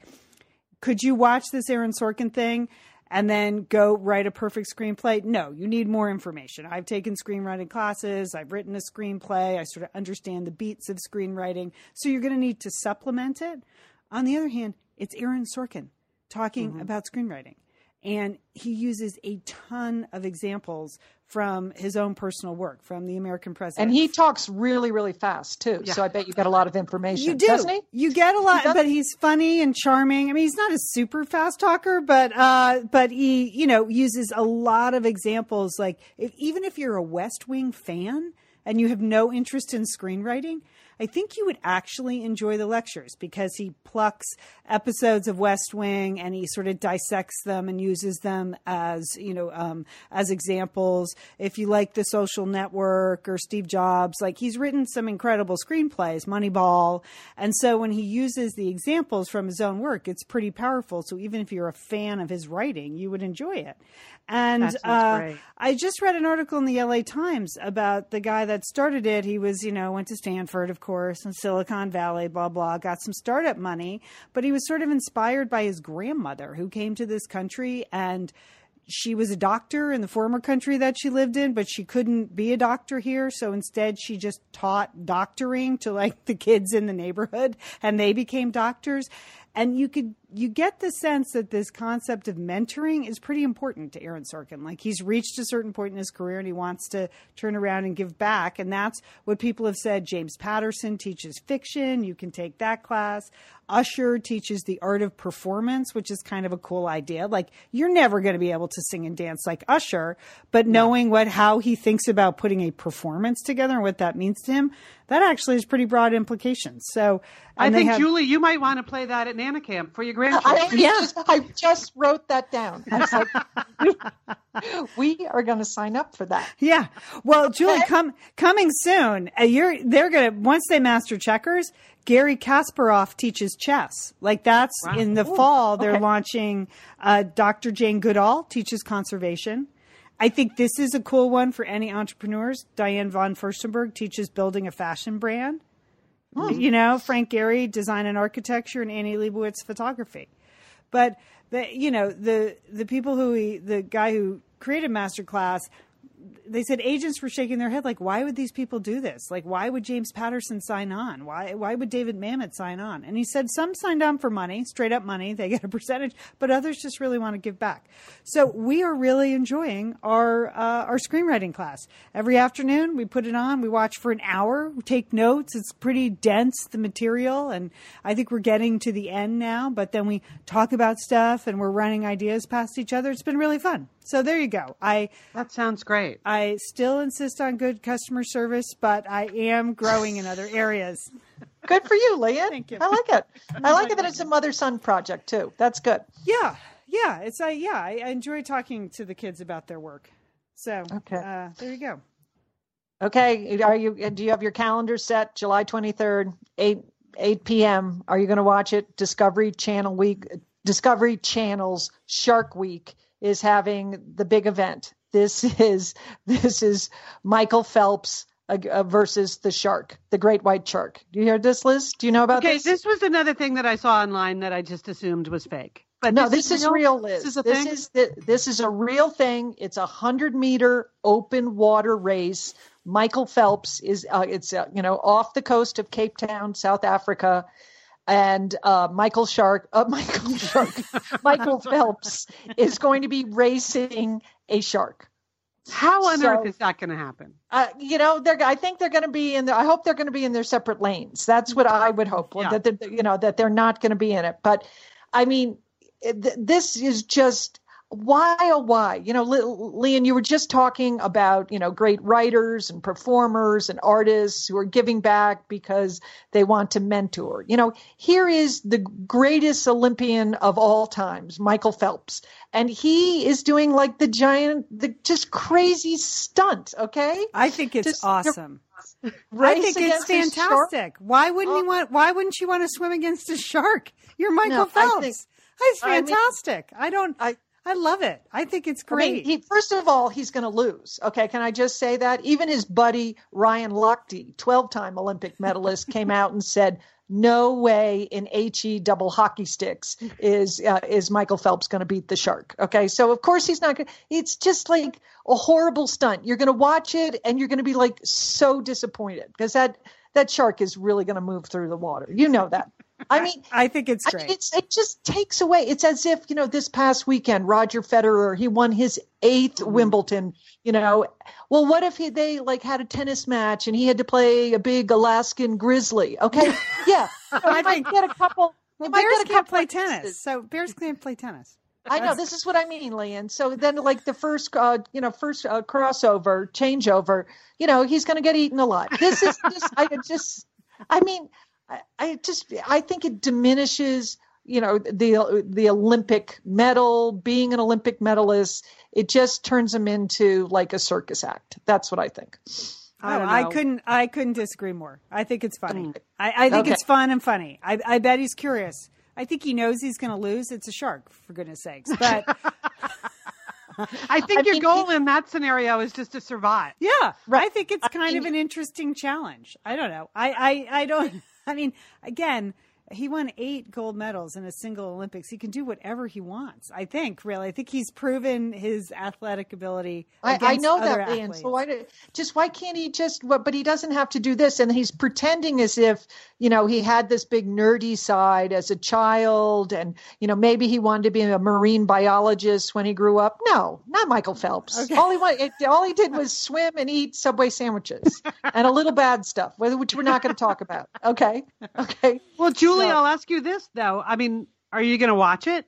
could you watch this Aaron Sorkin thing and then go write a perfect screenplay? No, you need more information. I've taken screenwriting classes, I've written a screenplay, I sort of understand the beats of screenwriting. So you're going to need to supplement it. On the other hand, it's Aaron Sorkin talking mm-hmm. about screenwriting. And he uses a ton of examples from his own personal work, from the American president. And he talks really, really fast too. So I bet you get a lot of information. You do. he? You get a lot, does. but he's funny and charming. I mean, he's not a super fast talker, but uh, but he, you know, uses a lot of examples. Like, if, even if you're a West Wing fan and you have no interest in screenwriting, I think you would actually enjoy the lectures because he plucks episodes of West Wing and he sort of dissects them and uses them as you know um, as examples. If you like The Social Network or Steve Jobs, like he's written some incredible screenplays, Moneyball, and so when he uses the examples from his own work, it's pretty powerful. So even if you're a fan of his writing, you would enjoy it. And uh. I just read an article in the LA Times about the guy that started it. He was, you know, went to Stanford, of course, and Silicon Valley, blah, blah, got some startup money, but he was sort of inspired by his grandmother who came to this country and she was a doctor in the former country that she lived in, but she couldn't be a doctor here. So instead, she just taught doctoring to like the kids in the neighborhood and they became doctors. And you could, you get the sense that this concept of mentoring is pretty important to Aaron Sorkin. Like he's reached a certain point in his career and he wants to turn around and give back. And that's what people have said. James Patterson teaches fiction. You can take that class. Usher teaches the art of performance, which is kind of a cool idea. Like you're never going to be able to sing and dance like Usher, but knowing what how he thinks about putting a performance together and what that means to him, that actually has pretty broad implications. So I think have- Julie, you might want to play that at Nana Camp for your I, grandchildren. already Yeah. just, I just wrote that down. I was like, we are going to sign up for that. Yeah. Well, Julie, come coming soon. Uh, you're they're gonna once they master checkers. Garry Kasparov teaches chess. Like that's in the fall. They're okay. launching. Uh, Dr. Jane Goodall teaches conservation. I think this is a cool one for any entrepreneurs. Diane von Furstenberg teaches building a fashion brand. You know, Frank Gehry, design and architecture, and Annie Leibovitz, photography. But the you know the the people who he, the guy who created Masterclass they said agents were shaking their head like why would these people do this? Like why would james patterson sign on? Why why would david mamet sign on? And he said some signed on for money straight up money they get a percentage but others just really want to give back. So we are really enjoying our uh, our screenwriting class. Every afternoon we put it on we watch for an hour we take notes it's pretty dense the material and i think we're getting to the end now but then we talk about stuff and we're running ideas past each other. It's been really fun so there you go. I That sounds great. I still insist on good customer service, but I am growing in other areas. Good for you, Lian. Thank you. I like it. I like it that it's a mother son project too. That's good. Yeah, yeah. It's I yeah. I, I enjoy talking to the kids about their work. So Okay. uh, there you go. Okay. Are you? Do you have your calendar set? July twenty third, eight eight p.m. Are you going to watch it? Discovery Channel week. Discovery Channel's Shark Week is having the big event. This is this is Michael Phelps uh, uh, versus the shark, the great white shark. Do you hear this, Liz? Do you know about Okay, this? Okay, this was another thing that I saw online that I just assumed was fake. But no, this, is real, Liz. This is a this thing. is the, this is a real thing. It's a hundred meter open water race. Michael Phelps is uh, it's uh, you know off the coast of Cape Town, South Africa, and uh, Michael Shark, uh, Michael Shark, Michael Phelps is going to be racing a shark. How on So- earth is that going to happen? Uh, you know, they're. I think they're going to be in. The, I hope they're going to be in their separate lanes. That's what I would hope. Yeah. That you know that they're not going to be in it. But I mean, th- this is just why oh why you know Le- Lian you were just talking about you know great writers and performers and artists who are giving back because they want to mentor you know here is the greatest olympian of all times michael phelps and he is doing like the giant the just crazy stunt okay I think it's Just- awesome. I think it's against a shark? fantastic. Why wouldn't you Oh. want? Why wouldn't you want to swim against a shark? You're Michael No, I Phelps. think- It's I mean- fantastic. I, don't. I- I love it. I think it's I mean, great. he, first of all, he's going to lose. Okay, can I just say that? Even his buddy Ryan Lochte, 12-time Olympic medalist, came out and said, "No way in he double hockey sticks is uh, is Michael Phelps going to beat the shark." Okay, so of course he's not. going It's just like a horrible stunt. You're going to watch it and you're going to be like so disappointed because that that shark is really going to move through the water. You know that. I mean, I think it's I mean, it's, it just takes away. It's as if you know this past weekend, Roger Federer he won his 8th Mm-hmm. Wimbledon. You know, well, what if he, they like had a tennis match and he had to play a big Alaskan grizzly? Okay, yeah, so I might get a couple. well, bears a can't play tennis, so bears can't play tennis. I know this is what I mean, Lian. So then, like the first, uh, you know, first uh, crossover, changeover, you know, he's going to get eaten alive. This is just, I just, I mean, I, I just, I think it diminishes, you know, the the Olympic medal, being an Olympic medalist. It just turns him into like a circus act. That's what I think. I oh, don't I couldn't. I couldn't disagree more. I think it's funny. Mm. I, I think Okay. it's fun and funny. I, I bet he's curious. I think he knows he's going to lose. It's a shark, for goodness sakes. But I think I your mean, goal in that scenario is just to survive. yeah, I think it's kind of mean- an interesting challenge. I don't know. I, I, I don't. I mean, again, he won eight gold medals in a single Olympics. He can do whatever he wants. I think. Really, I think he's proven his athletic ability. I, I know that, athletes. So why do, just why can't he just? But but he doesn't have to do this, and he's pretending as if you know he had this big nerdy side as a child, and you know maybe he wanted to be a marine biologist when he grew up. No, not Michael Phelps. Okay. All he wanted, it, all he did was swim and eat Subway sandwiches and a little bad stuff, which we're not going to talk about. Okay, okay. Well, Julie, So- I'll ask you this though. I mean, are you going to watch it?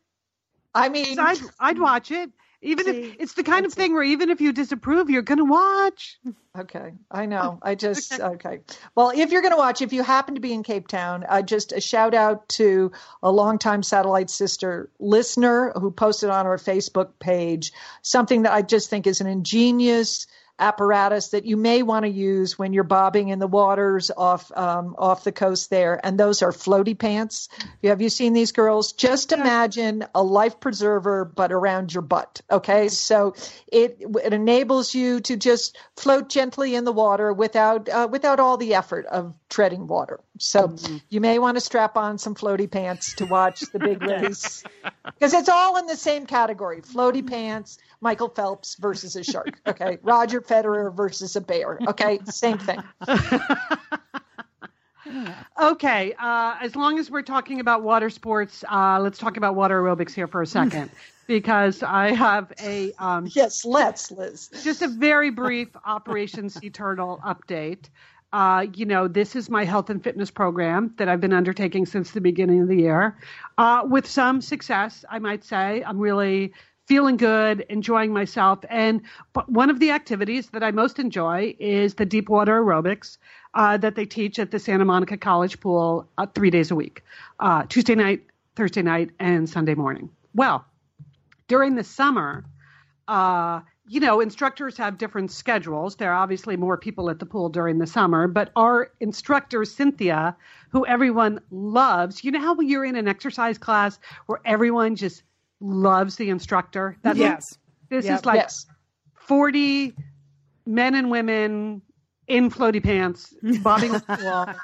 I mean, I'd, I'd watch it. Even See, if it's the kind of thing where even if you disapprove, you're going to watch. Okay, I know. I just okay. Well, if you're going to watch, if you happen to be in Cape Town, uh, just a shout out to a longtime satellite sister listener who posted on our Facebook page something that I just think is an ingenious apparatus that you may want to use when you're bobbing in the waters off um, off the coast there, and those are floaty pants. Have you seen these girls? Just imagine a life preserver, but around your butt. Okay, so it it enables you to just float gently in the water without uh, without all the effort of treading water. So mm-hmm. you may want to strap on some floaty pants to watch the big race because it's all in the same category: floaty pants, Michael Phelps versus a shark. Okay, Roger Federer versus a bear. Okay, same thing. okay, uh, as long as we're talking about water sports, uh, let's talk about water aerobics here for a second. because I have a um, yes, let's Liz. Just a very brief Operation Sea Turtle update. Uh, you know, this is my health and fitness program that I've been undertaking since the beginning of the year, uh, with some success, I might say. I'm really feeling good, enjoying myself. And one of the activities that I most enjoy is the deep water aerobics uh, that they teach at the Santa Monica College Pool uh, three days a week uh, Tuesday night, Thursday night, and Sunday morning. Well, during the summer, uh, you know, instructors have different schedules. There are obviously more people at the pool during the summer, but our instructor, Cynthia, who everyone loves, you know how you're in an exercise class where everyone just loves the instructor. That's yes. This yep. is like yes. 40 men and women in floaty pants, bobbing the pool,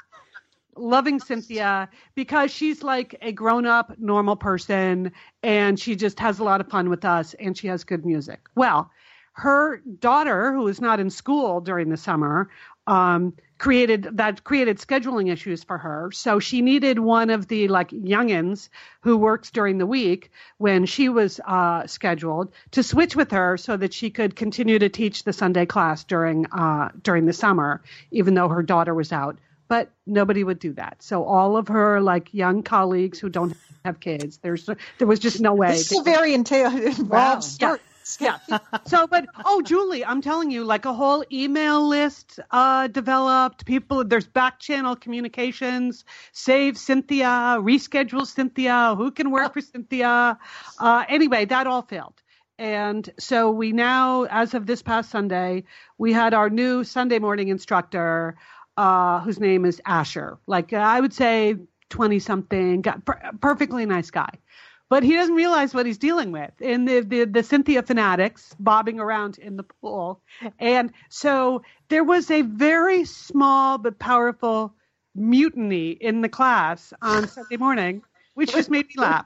loving Cynthia because she's like a grown up, normal person and she just has a lot of fun with us and she has good music. Well, her daughter, who is not in school during the summer, um, created that created scheduling issues for her. So she needed one of the like youngins who works during the week when she was uh, scheduled to switch with her so that she could continue to teach the Sunday class during uh, during the summer, even though her daughter was out. But nobody would do that. So all of her like young colleagues who don't have kids, there's there was just no way. This is a very involved wow. story. Yeah yeah. So, but oh, Julie, I'm telling you, like a whole email list uh, developed. People, there's back channel communications. Save Cynthia, reschedule Cynthia. Who can work for Cynthia? Uh, anyway, that all failed. And so we now, as of this past Sunday, we had our new Sunday morning instructor, uh, whose name is Asher. Like I would say, twenty something, per- perfectly nice guy but he doesn't realize what he's dealing with in the, the, the Cynthia fanatics bobbing around in the pool. And so there was a very small but powerful mutiny in the class on Sunday morning, which just made me laugh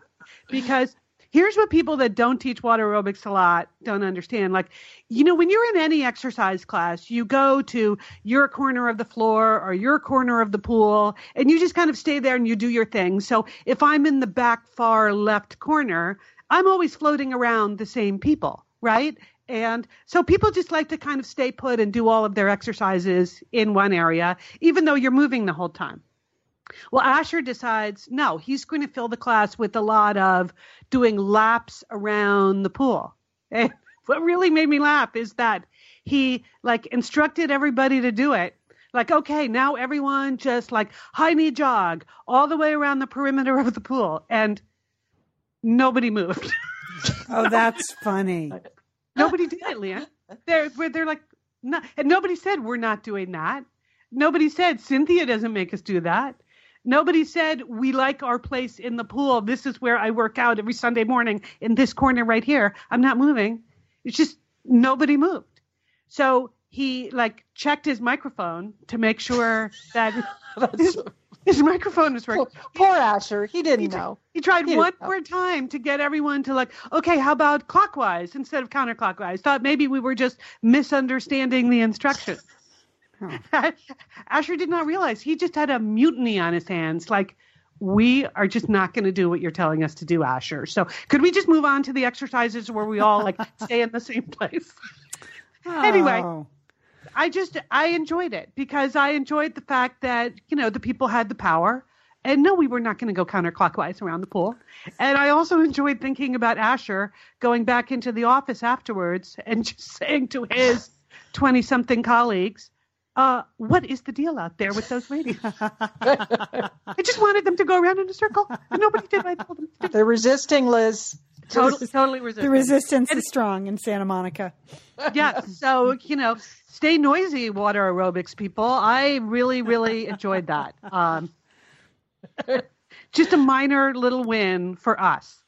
because here's what people that don't teach water aerobics a lot don't understand. Like, you know, when you're in any exercise class, you go to your corner of the floor or your corner of the pool and you just kind of stay there and you do your thing. So if I'm in the back far left corner, I'm always floating around the same people, right? And so people just like to kind of stay put and do all of their exercises in one area, even though you're moving the whole time. Well, Asher decides no, he's going to fill the class with a lot of doing laps around the pool. And what really made me laugh is that he like instructed everybody to do it. Like, okay, now everyone just like high knee jog all the way around the perimeter of the pool. And nobody moved. oh, that's funny. nobody did it, Lian. They're, they're like, not, and nobody said we're not doing that. Nobody said Cynthia doesn't make us do that. Nobody said we like our place in the pool. This is where I work out every Sunday morning in this corner right here. I'm not moving. It's just nobody moved. So he like checked his microphone to make sure that his, his, microphone was working. Poor, poor Asher, he didn't he, know. He tried he one more time to get everyone to like, okay, how about clockwise instead of counterclockwise? Thought maybe we were just misunderstanding the instructions. Oh. Asher did not realize he just had a mutiny on his hands. Like, we are just not going to do what you're telling us to do, Asher. So, could we just move on to the exercises where we all like stay in the same place? Oh. Anyway, I just I enjoyed it because I enjoyed the fact that you know the people had the power. And no, we were not going to go counterclockwise around the pool. And I also enjoyed thinking about Asher going back into the office afterwards and just saying to his 20 something colleagues, uh, what is the deal out there with those ladies? I just wanted them to go around in a circle, and nobody did. I told them. to. They're resisting, Liz. totally, totally resisting. The resistant. resistance is strong in Santa Monica. yeah. So you know, stay noisy, water aerobics people. I really, really enjoyed that. Um, just a minor little win for us.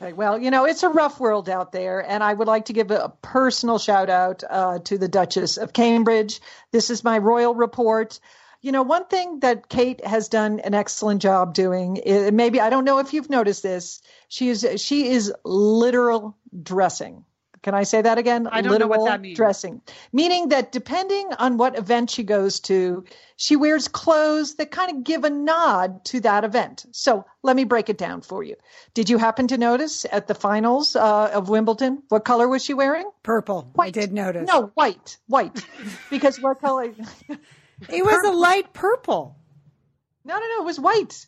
Okay, well, you know, it's a rough world out there, and I would like to give a personal shout out uh, to the Duchess of Cambridge. This is my royal report. You know, one thing that Kate has done an excellent job doing, maybe I don't know if you've noticed this, she is she is literal dressing. Can I say that again? I don't know what that means. Dressing, meaning that depending on what event she goes to, she wears clothes that kind of give a nod to that event. So let me break it down for you. Did you happen to notice at the finals uh, of Wimbledon what color was she wearing? Purple. I did notice. No, white, white. because what color? It was a light purple. No, no, no. It was white.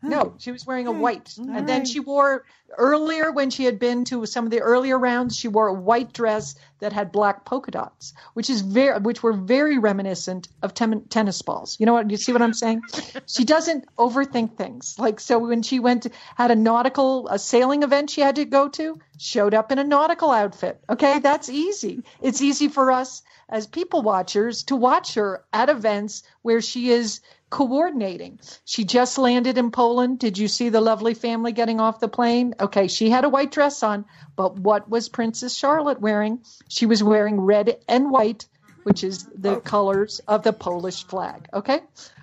No, she was wearing a hmm. white. And then right. she wore earlier when she had been to some of the earlier rounds, she wore a white dress that had black polka dots, which is very which were very reminiscent of ten- tennis balls. You know what? You see what I'm saying? she doesn't overthink things. Like so when she went to, had a nautical a sailing event she had to go to, showed up in a nautical outfit. Okay? That's easy. It's easy for us as people watchers to watch her at events where she is coordinating. She just landed in Poland. Did you see the lovely family getting off the plane? Okay, she had a white dress on, but what was Princess Charlotte wearing? She was wearing red and white, which is the colors of the Polish flag. Okay?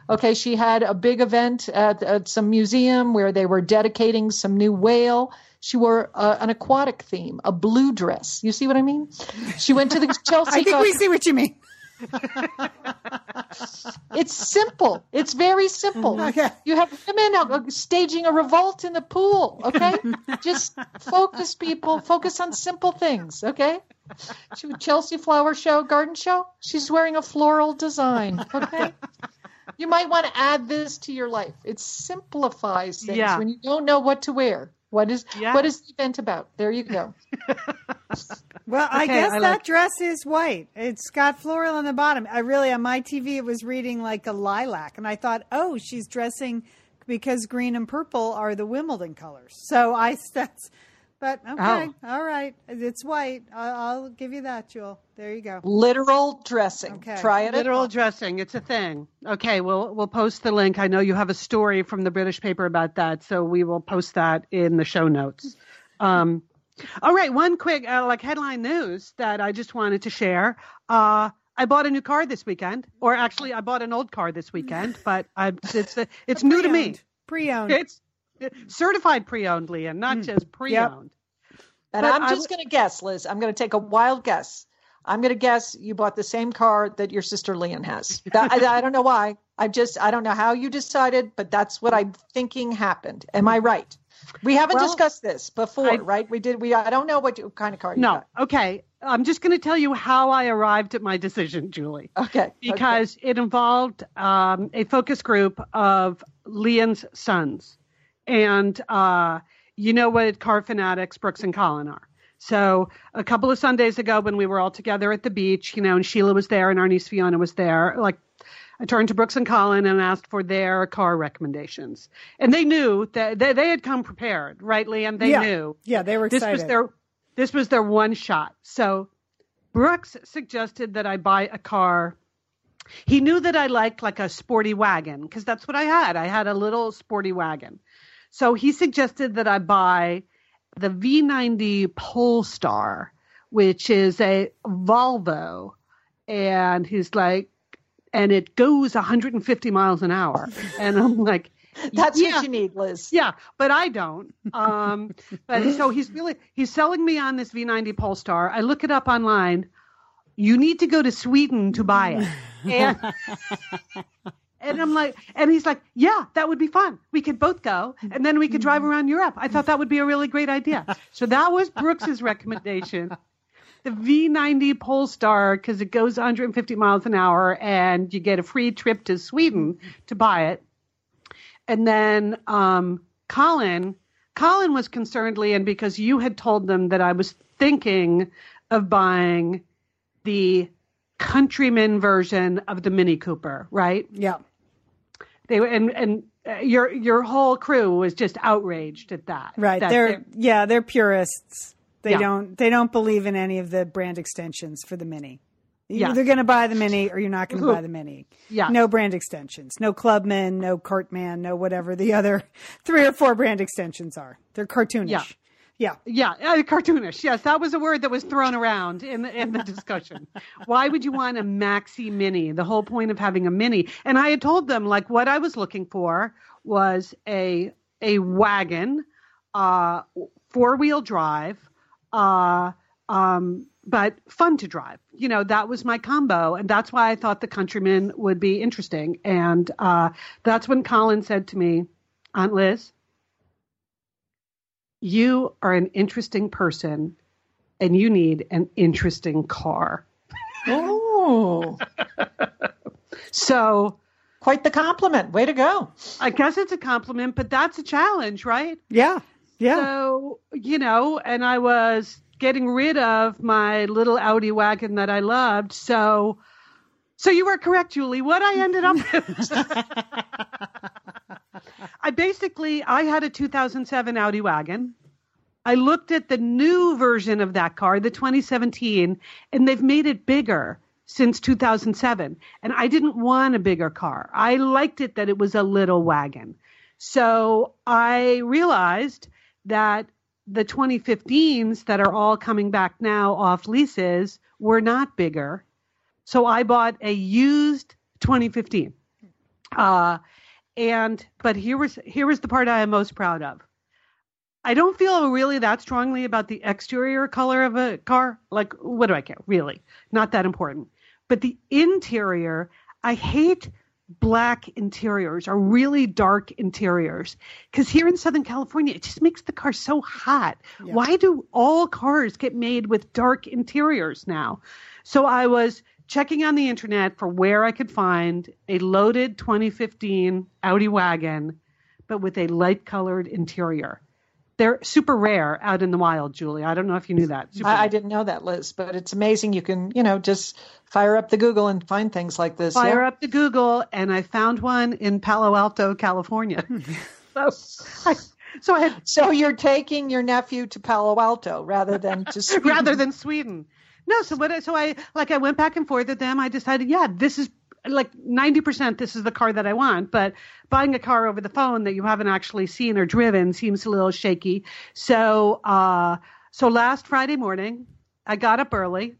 Okay, she had a big event at, at some museum where they were dedicating some new whale. She wore uh, an aquatic theme, a blue dress. You see what I mean? She went to the Chelsea. I think we see what you mean. It's simple. It's very simple. Okay. You have women staging a revolt in the pool. Okay, just focus, people. Focus on simple things. Okay. She Chelsea flower show, garden show. She's wearing a floral design. Okay. You might want to add this to your life. It simplifies things Yeah. when you don't know what to wear. What is Yeah. what is the event about? There you go. Well, I Okay, guess I that like- dress is white. It's got floral on the bottom. I really, on my TV, it was reading like a lilac. And I thought, oh, she's dressing because green and purple are the Wimbledon colors. So I, that's, but okay, all right. It's white. I'll, I'll give you that, Jewel. There you go. Literal dressing. Okay. Try it. Literal home. dressing, it's a thing. Okay, we'll we'll post the link. I know you have a story from the British paper about that, so we will post that in the show notes. Um, all right, one quick uh, like headline news that I just wanted to share. Uh, I bought a new car this weekend, or actually, I bought an old car this weekend, but I, it's it's new to me. Pre-owned. It's certified pre-owned, Lian, not just pre-owned. And But I'm just going to guess, Liz. I'm going to take a wild guess. I'm going to guess you bought the same car that your sister Lian has. That, I, I don't know why. I just I don't know how you decided, but that's what I'm thinking happened. Am I right? We haven't Well, discussed this before, I- right? We did. We I don't know what you, kind of car you No, okay. I'm just going to tell you how I arrived at my decision, Julie. Okay. because it involved um, a focus group of Lian's sons. And uh, you know what car fanatics Brooks and Colin are. So a couple of Sundays ago, when we were all together at the beach, you know, and Sheila was there and our niece Fiona was there, like I turned to Brooks and Colin and asked for their car recommendations. And they knew that they, they had come prepared, right, Lian? They yeah. knew Yeah, they were excited. this was their this was their one shot. So Brooks suggested that I buy a car. He knew that I liked like a sporty wagon because that's what I had. I had a little sporty wagon. So he suggested that I buy the V90 Polestar, which is a Volvo, and he's like, and it goes 150 miles an hour, and I'm like, That's yeah. what you need, Liz. yeah, but I don't. Um, but so he's really he's selling me on this V90 Polestar. I look it up online. You need to go to Sweden to buy it, and and I'm like, and he's like, yeah, that would be fun. We could both go, and then we could drive around Europe. I thought that would be a really great idea. So that was Brooks's recommendation. The V90 Polestar because it goes 150 miles an hour, and you get a free trip to Sweden to buy it. And then um, Colin, Colin was concerned, Lian, because you had told them that I was thinking of buying the Countryman version of the Mini Cooper, right? yeah. They were, and and uh, your your whole crew was just outraged at that. Right. That they're yeah, they're purists. They Yeah. don't they don't believe in any of the brand extensions for the mini. You're Yes. either going to buy the mini or you're not going to buy the mini. Yes. No brand extensions. No Clubman, no Cartman, no whatever the other three or four brand extensions are. They're cartoonish. Yeah. Yeah. Yeah, uh, cartoonish. Yes, that was a word that was thrown around in the, in the discussion. Why would you want a maxi mini? The whole point of having a mini. And I had told them like what I was looking for was a a wagon, uh, four wheel drive, uh, um, but fun to drive. You know, that was my combo, and that's why I thought the Countryman would be interesting. And uh, that's when Colin said to me, Aunt Liz, you are an interesting person and you need an interesting car. Oh, So quite the compliment. Way to go. I guess it's a compliment, but that's a challenge, right? Yeah. Yeah. So, you know, and I was getting rid of my little Audi wagon that I loved. So, so you were correct, Julie. What I ended up with, I basically I had a 2007 Audi wagon. I looked at the new version of that car, the 2017, and they've made it bigger since 2007. And I didn't want a bigger car. I liked it that it was a little wagon. So I realized that the 2015s that are all coming back now off leases were not bigger. So I bought a used 2015. Uh, and but here was here was the part I am most proud of. I don't feel really that strongly about the exterior color of a car. Like, what do I care? Really, not that important. But the interior, I hate black interiors or really dark interiors because here in Southern California, it just makes the car so hot. Why do all cars get made with dark interiors now? So I was checking on the internet for where I could find a loaded 2015 Audi wagon, but with a light colored interior. They're super rare out in the wild, Julie. I don't know if you knew that. Super I, I didn't know that, Liz, but it's amazing. You can, you know, just fire up the Google and find things like this. fire yeah? up the Google, and I found one in Palo Alto, California. so, I, so I had So you're taking your nephew to Palo Alto rather than to Sweden. rather than Sweden. No, so what? I- So I like I went back and forth with them. I decided, yeah, this is like ninety percent. This is the car that I want. But buying a car over the phone that you haven't actually seen or driven seems a little shaky. So, uh, so last Friday morning, I got up early.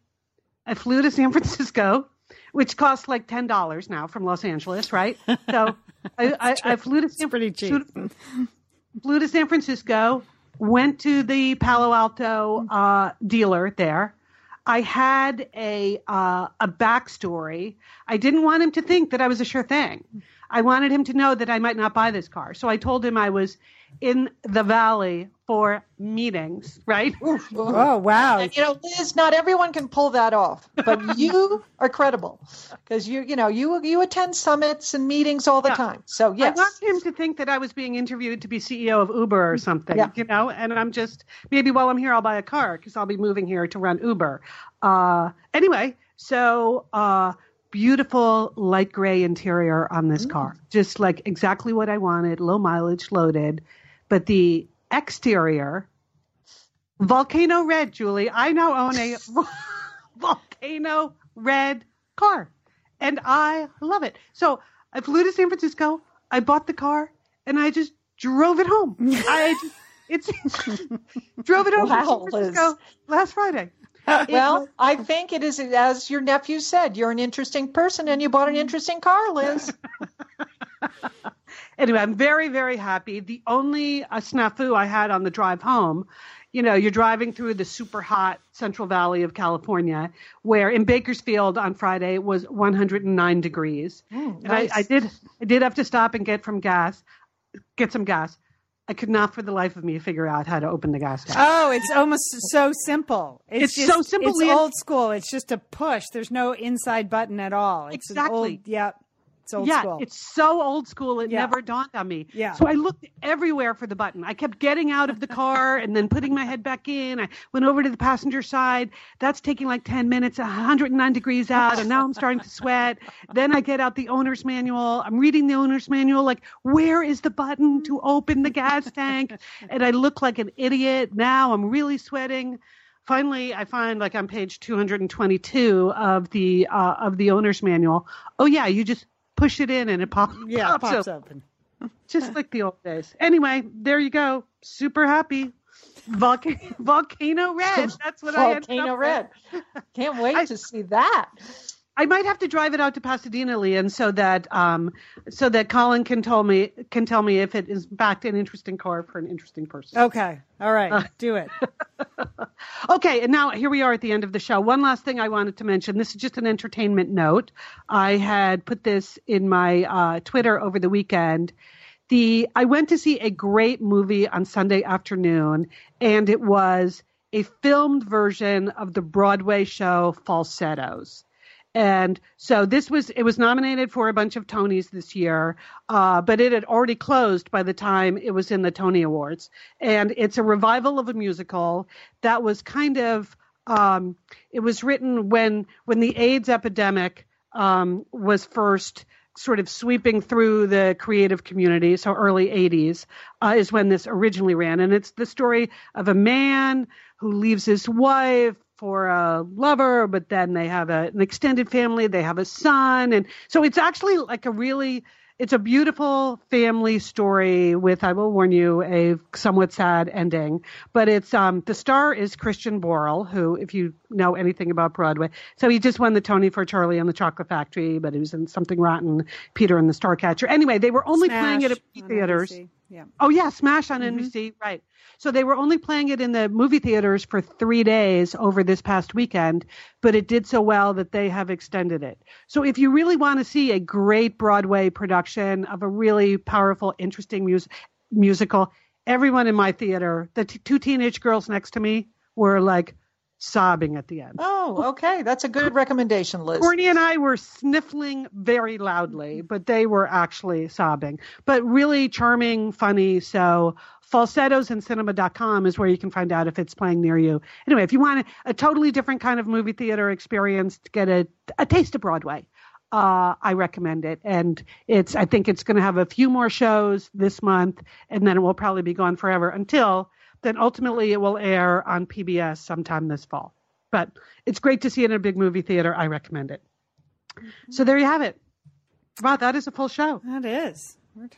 I flew to San Francisco, which costs like ten dollars now from Los Angeles, right? So I, I, I flew to San cheap. flew to San Francisco, went to the Palo Alto uh, dealer there. I had a uh, a backstory. I didn't want him to think that I was a sure thing. I wanted him to know that I might not buy this car. So I told him I was in the valley for meetings, right? Oh, wow. And, you know, Liz, not everyone can pull that off, but you are credible because you, you know, you you attend summits and meetings all the Yeah. time. So yes, I want him to think that I was being interviewed to be CEO of Uber or something, Yeah. you know. And I'm just maybe while I'm here, I'll buy a car because I'll be moving here to run Uber. Uh, anyway, so uh, beautiful light gray interior on this mm. car, just like exactly what I wanted, low mileage, loaded, but the exterior. Volcano red, Julie. I now own a volcano red car, and I love it. So I flew to San Francisco. I bought the car, and I just drove it home. I just, it's drove it home Wow, to San Francisco Liz. last Friday. Well, I think it is as your nephew said. You're an interesting person, and you bought an interesting car, Liz. anyway, I'm very, very happy. The only uh, snafu I had on the drive home, you know, you're driving through the super hot Central Valley of California, where in Bakersfield on Friday it was 109 degrees, and nice. I, I did, I did have to stop and get from gas, get some gas. I could not, for the life of me, figure out how to open the gas tank. Oh, it's almost so simple. It's just- so simple, It's old school. It's just a push. There's no inside button at all. It's an Exactly. old, yep. It's old yeah, school. it's so old school. It Yeah. never dawned on me. Yeah. So I looked everywhere for the button. I kept getting out of the car and then putting my head back in. I went over to the passenger side. That's taking like 10 minutes, 109 degrees out, and now I'm starting to sweat. Then I get out the owner's manual. I'm reading the owner's manual, like, where is the button to open the gas tank? And I look like an idiot. Now I'm really sweating finally i find like on page 222 of the uh, of the owner's manual oh yeah you just push it in and it pop, yeah, pops, pops open. open. just like the old days anyway there you go super happy Volcano, volcano red that's what i ended Volcano up Red. Can't wait I- to see that. I might have to drive it out to Pasadena, Lian, so that um, so that Colin can tell me can tell me if it is in fact an interesting car for an interesting person. Okay. All right. Uh, Do it. Okay, and now here we are at the end of the show. One last thing I wanted to mention. This is just an entertainment note. I had put this in my uh, Twitter over the weekend. The I went to see a great movie on Sunday afternoon, and it was a filmed version of the Broadway show Falsettos. And so this was it was nominated for a bunch of Tonys this year, uh, but it had already closed by the time it was in the Tony Awards. And it's a revival of a musical that was kind of um, it was written when when the AIDS epidemic um, was first sort of sweeping through the creative community. So early 80s uh, is when this originally ran, and it's the story of a man who leaves his wife for a lover, but then they have a, an extended family, they have a son. And so it's actually like a really, it's a beautiful family story with, I will warn you, a somewhat sad ending. But it's, um, the star is Christian Borle, who, if you know anything about Broadway, so he just won the Tony for Charlie and the Chocolate Factory, but he was in Something Rotten, Peter and the Starcatcher. Anyway, they were only playing it at Smash theaters. Yeah. Oh yeah, Smash on Mhm. NBC, right. So they were only playing it in the movie theaters for 3 days over this past weekend, but it did so well that they have extended it. So if you really want to see a great Broadway production of a really powerful, interesting mus- musical, everyone in my theater, the t- two teenage girls next to me were like sobbing at the end. Oh, okay. That's a good recommendation, Liz. Courtney and I were sniffling very loudly, but they were actually sobbing. But really charming, funny. So falsettosandcinema.com is where you can find out if it's playing near you. Anyway, if you want a, a totally different kind of movie theater experience to get a, a taste of Broadway, uh, I recommend it. And it's, I think it's going to have a few more shows this month, and then it will probably be gone forever until then ultimately it will air on PBS sometime this fall. But it's great to see it in a big movie theater. I recommend it. So there you have it. Wow, that is a full show. That is.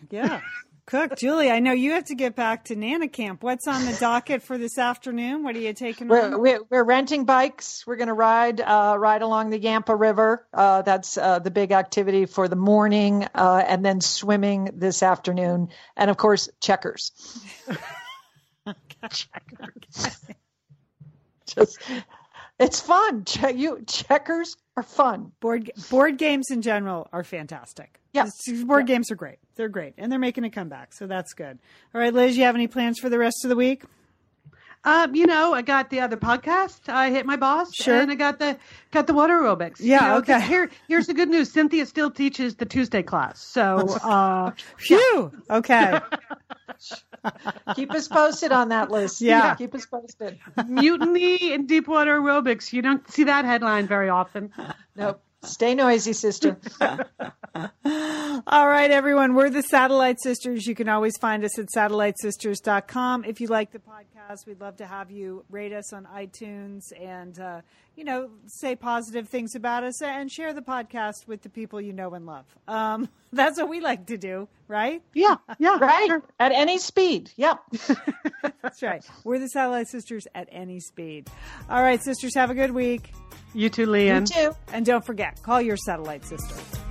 Yeah. Cook, Julie, I know you have to get back to Nana Camp. What's on the docket for this afternoon? What are you taking We're, we're, we're renting bikes. We're going to ride uh, ride along the Yampa River. Uh, that's uh, the big activity for the morning, uh, and then swimming this afternoon, and of course checkers. Just, it's fun. Che- you checkers are fun. Board board games in general are fantastic. Yeah. It's- board games are great. They're great, and they're making a comeback, so that's good. All right, Liz, you have any plans for the rest of the week? Um, you know, I got the other podcast. I hit my boss, Sure. and I got the got the water aerobics. Yeah, You know, 'cause okay. Here, here's the good news. Cynthia still teaches the Tuesday class, so uh, Phew. Okay. Keep us posted on that list. Yeah. keep us posted. mutiny in deepwater aerobics. You don't see that headline very often. Nope. Stay noisy, sister. All right, everyone. We're the Satellite Sisters. You can always find us at satellitesisters.com. If you like the podcast, we'd love to have you rate us on iTunes and, uh, you know, say positive things about us and share the podcast with the people you know and love. Um, that's what we like to do, right? Yeah, yeah, Right? sure. At any speed. Yep. That's right. We're the Satellite Sisters at any speed. All right, sisters, have a good week. You too, You too. And don't forget, call your satellite sister.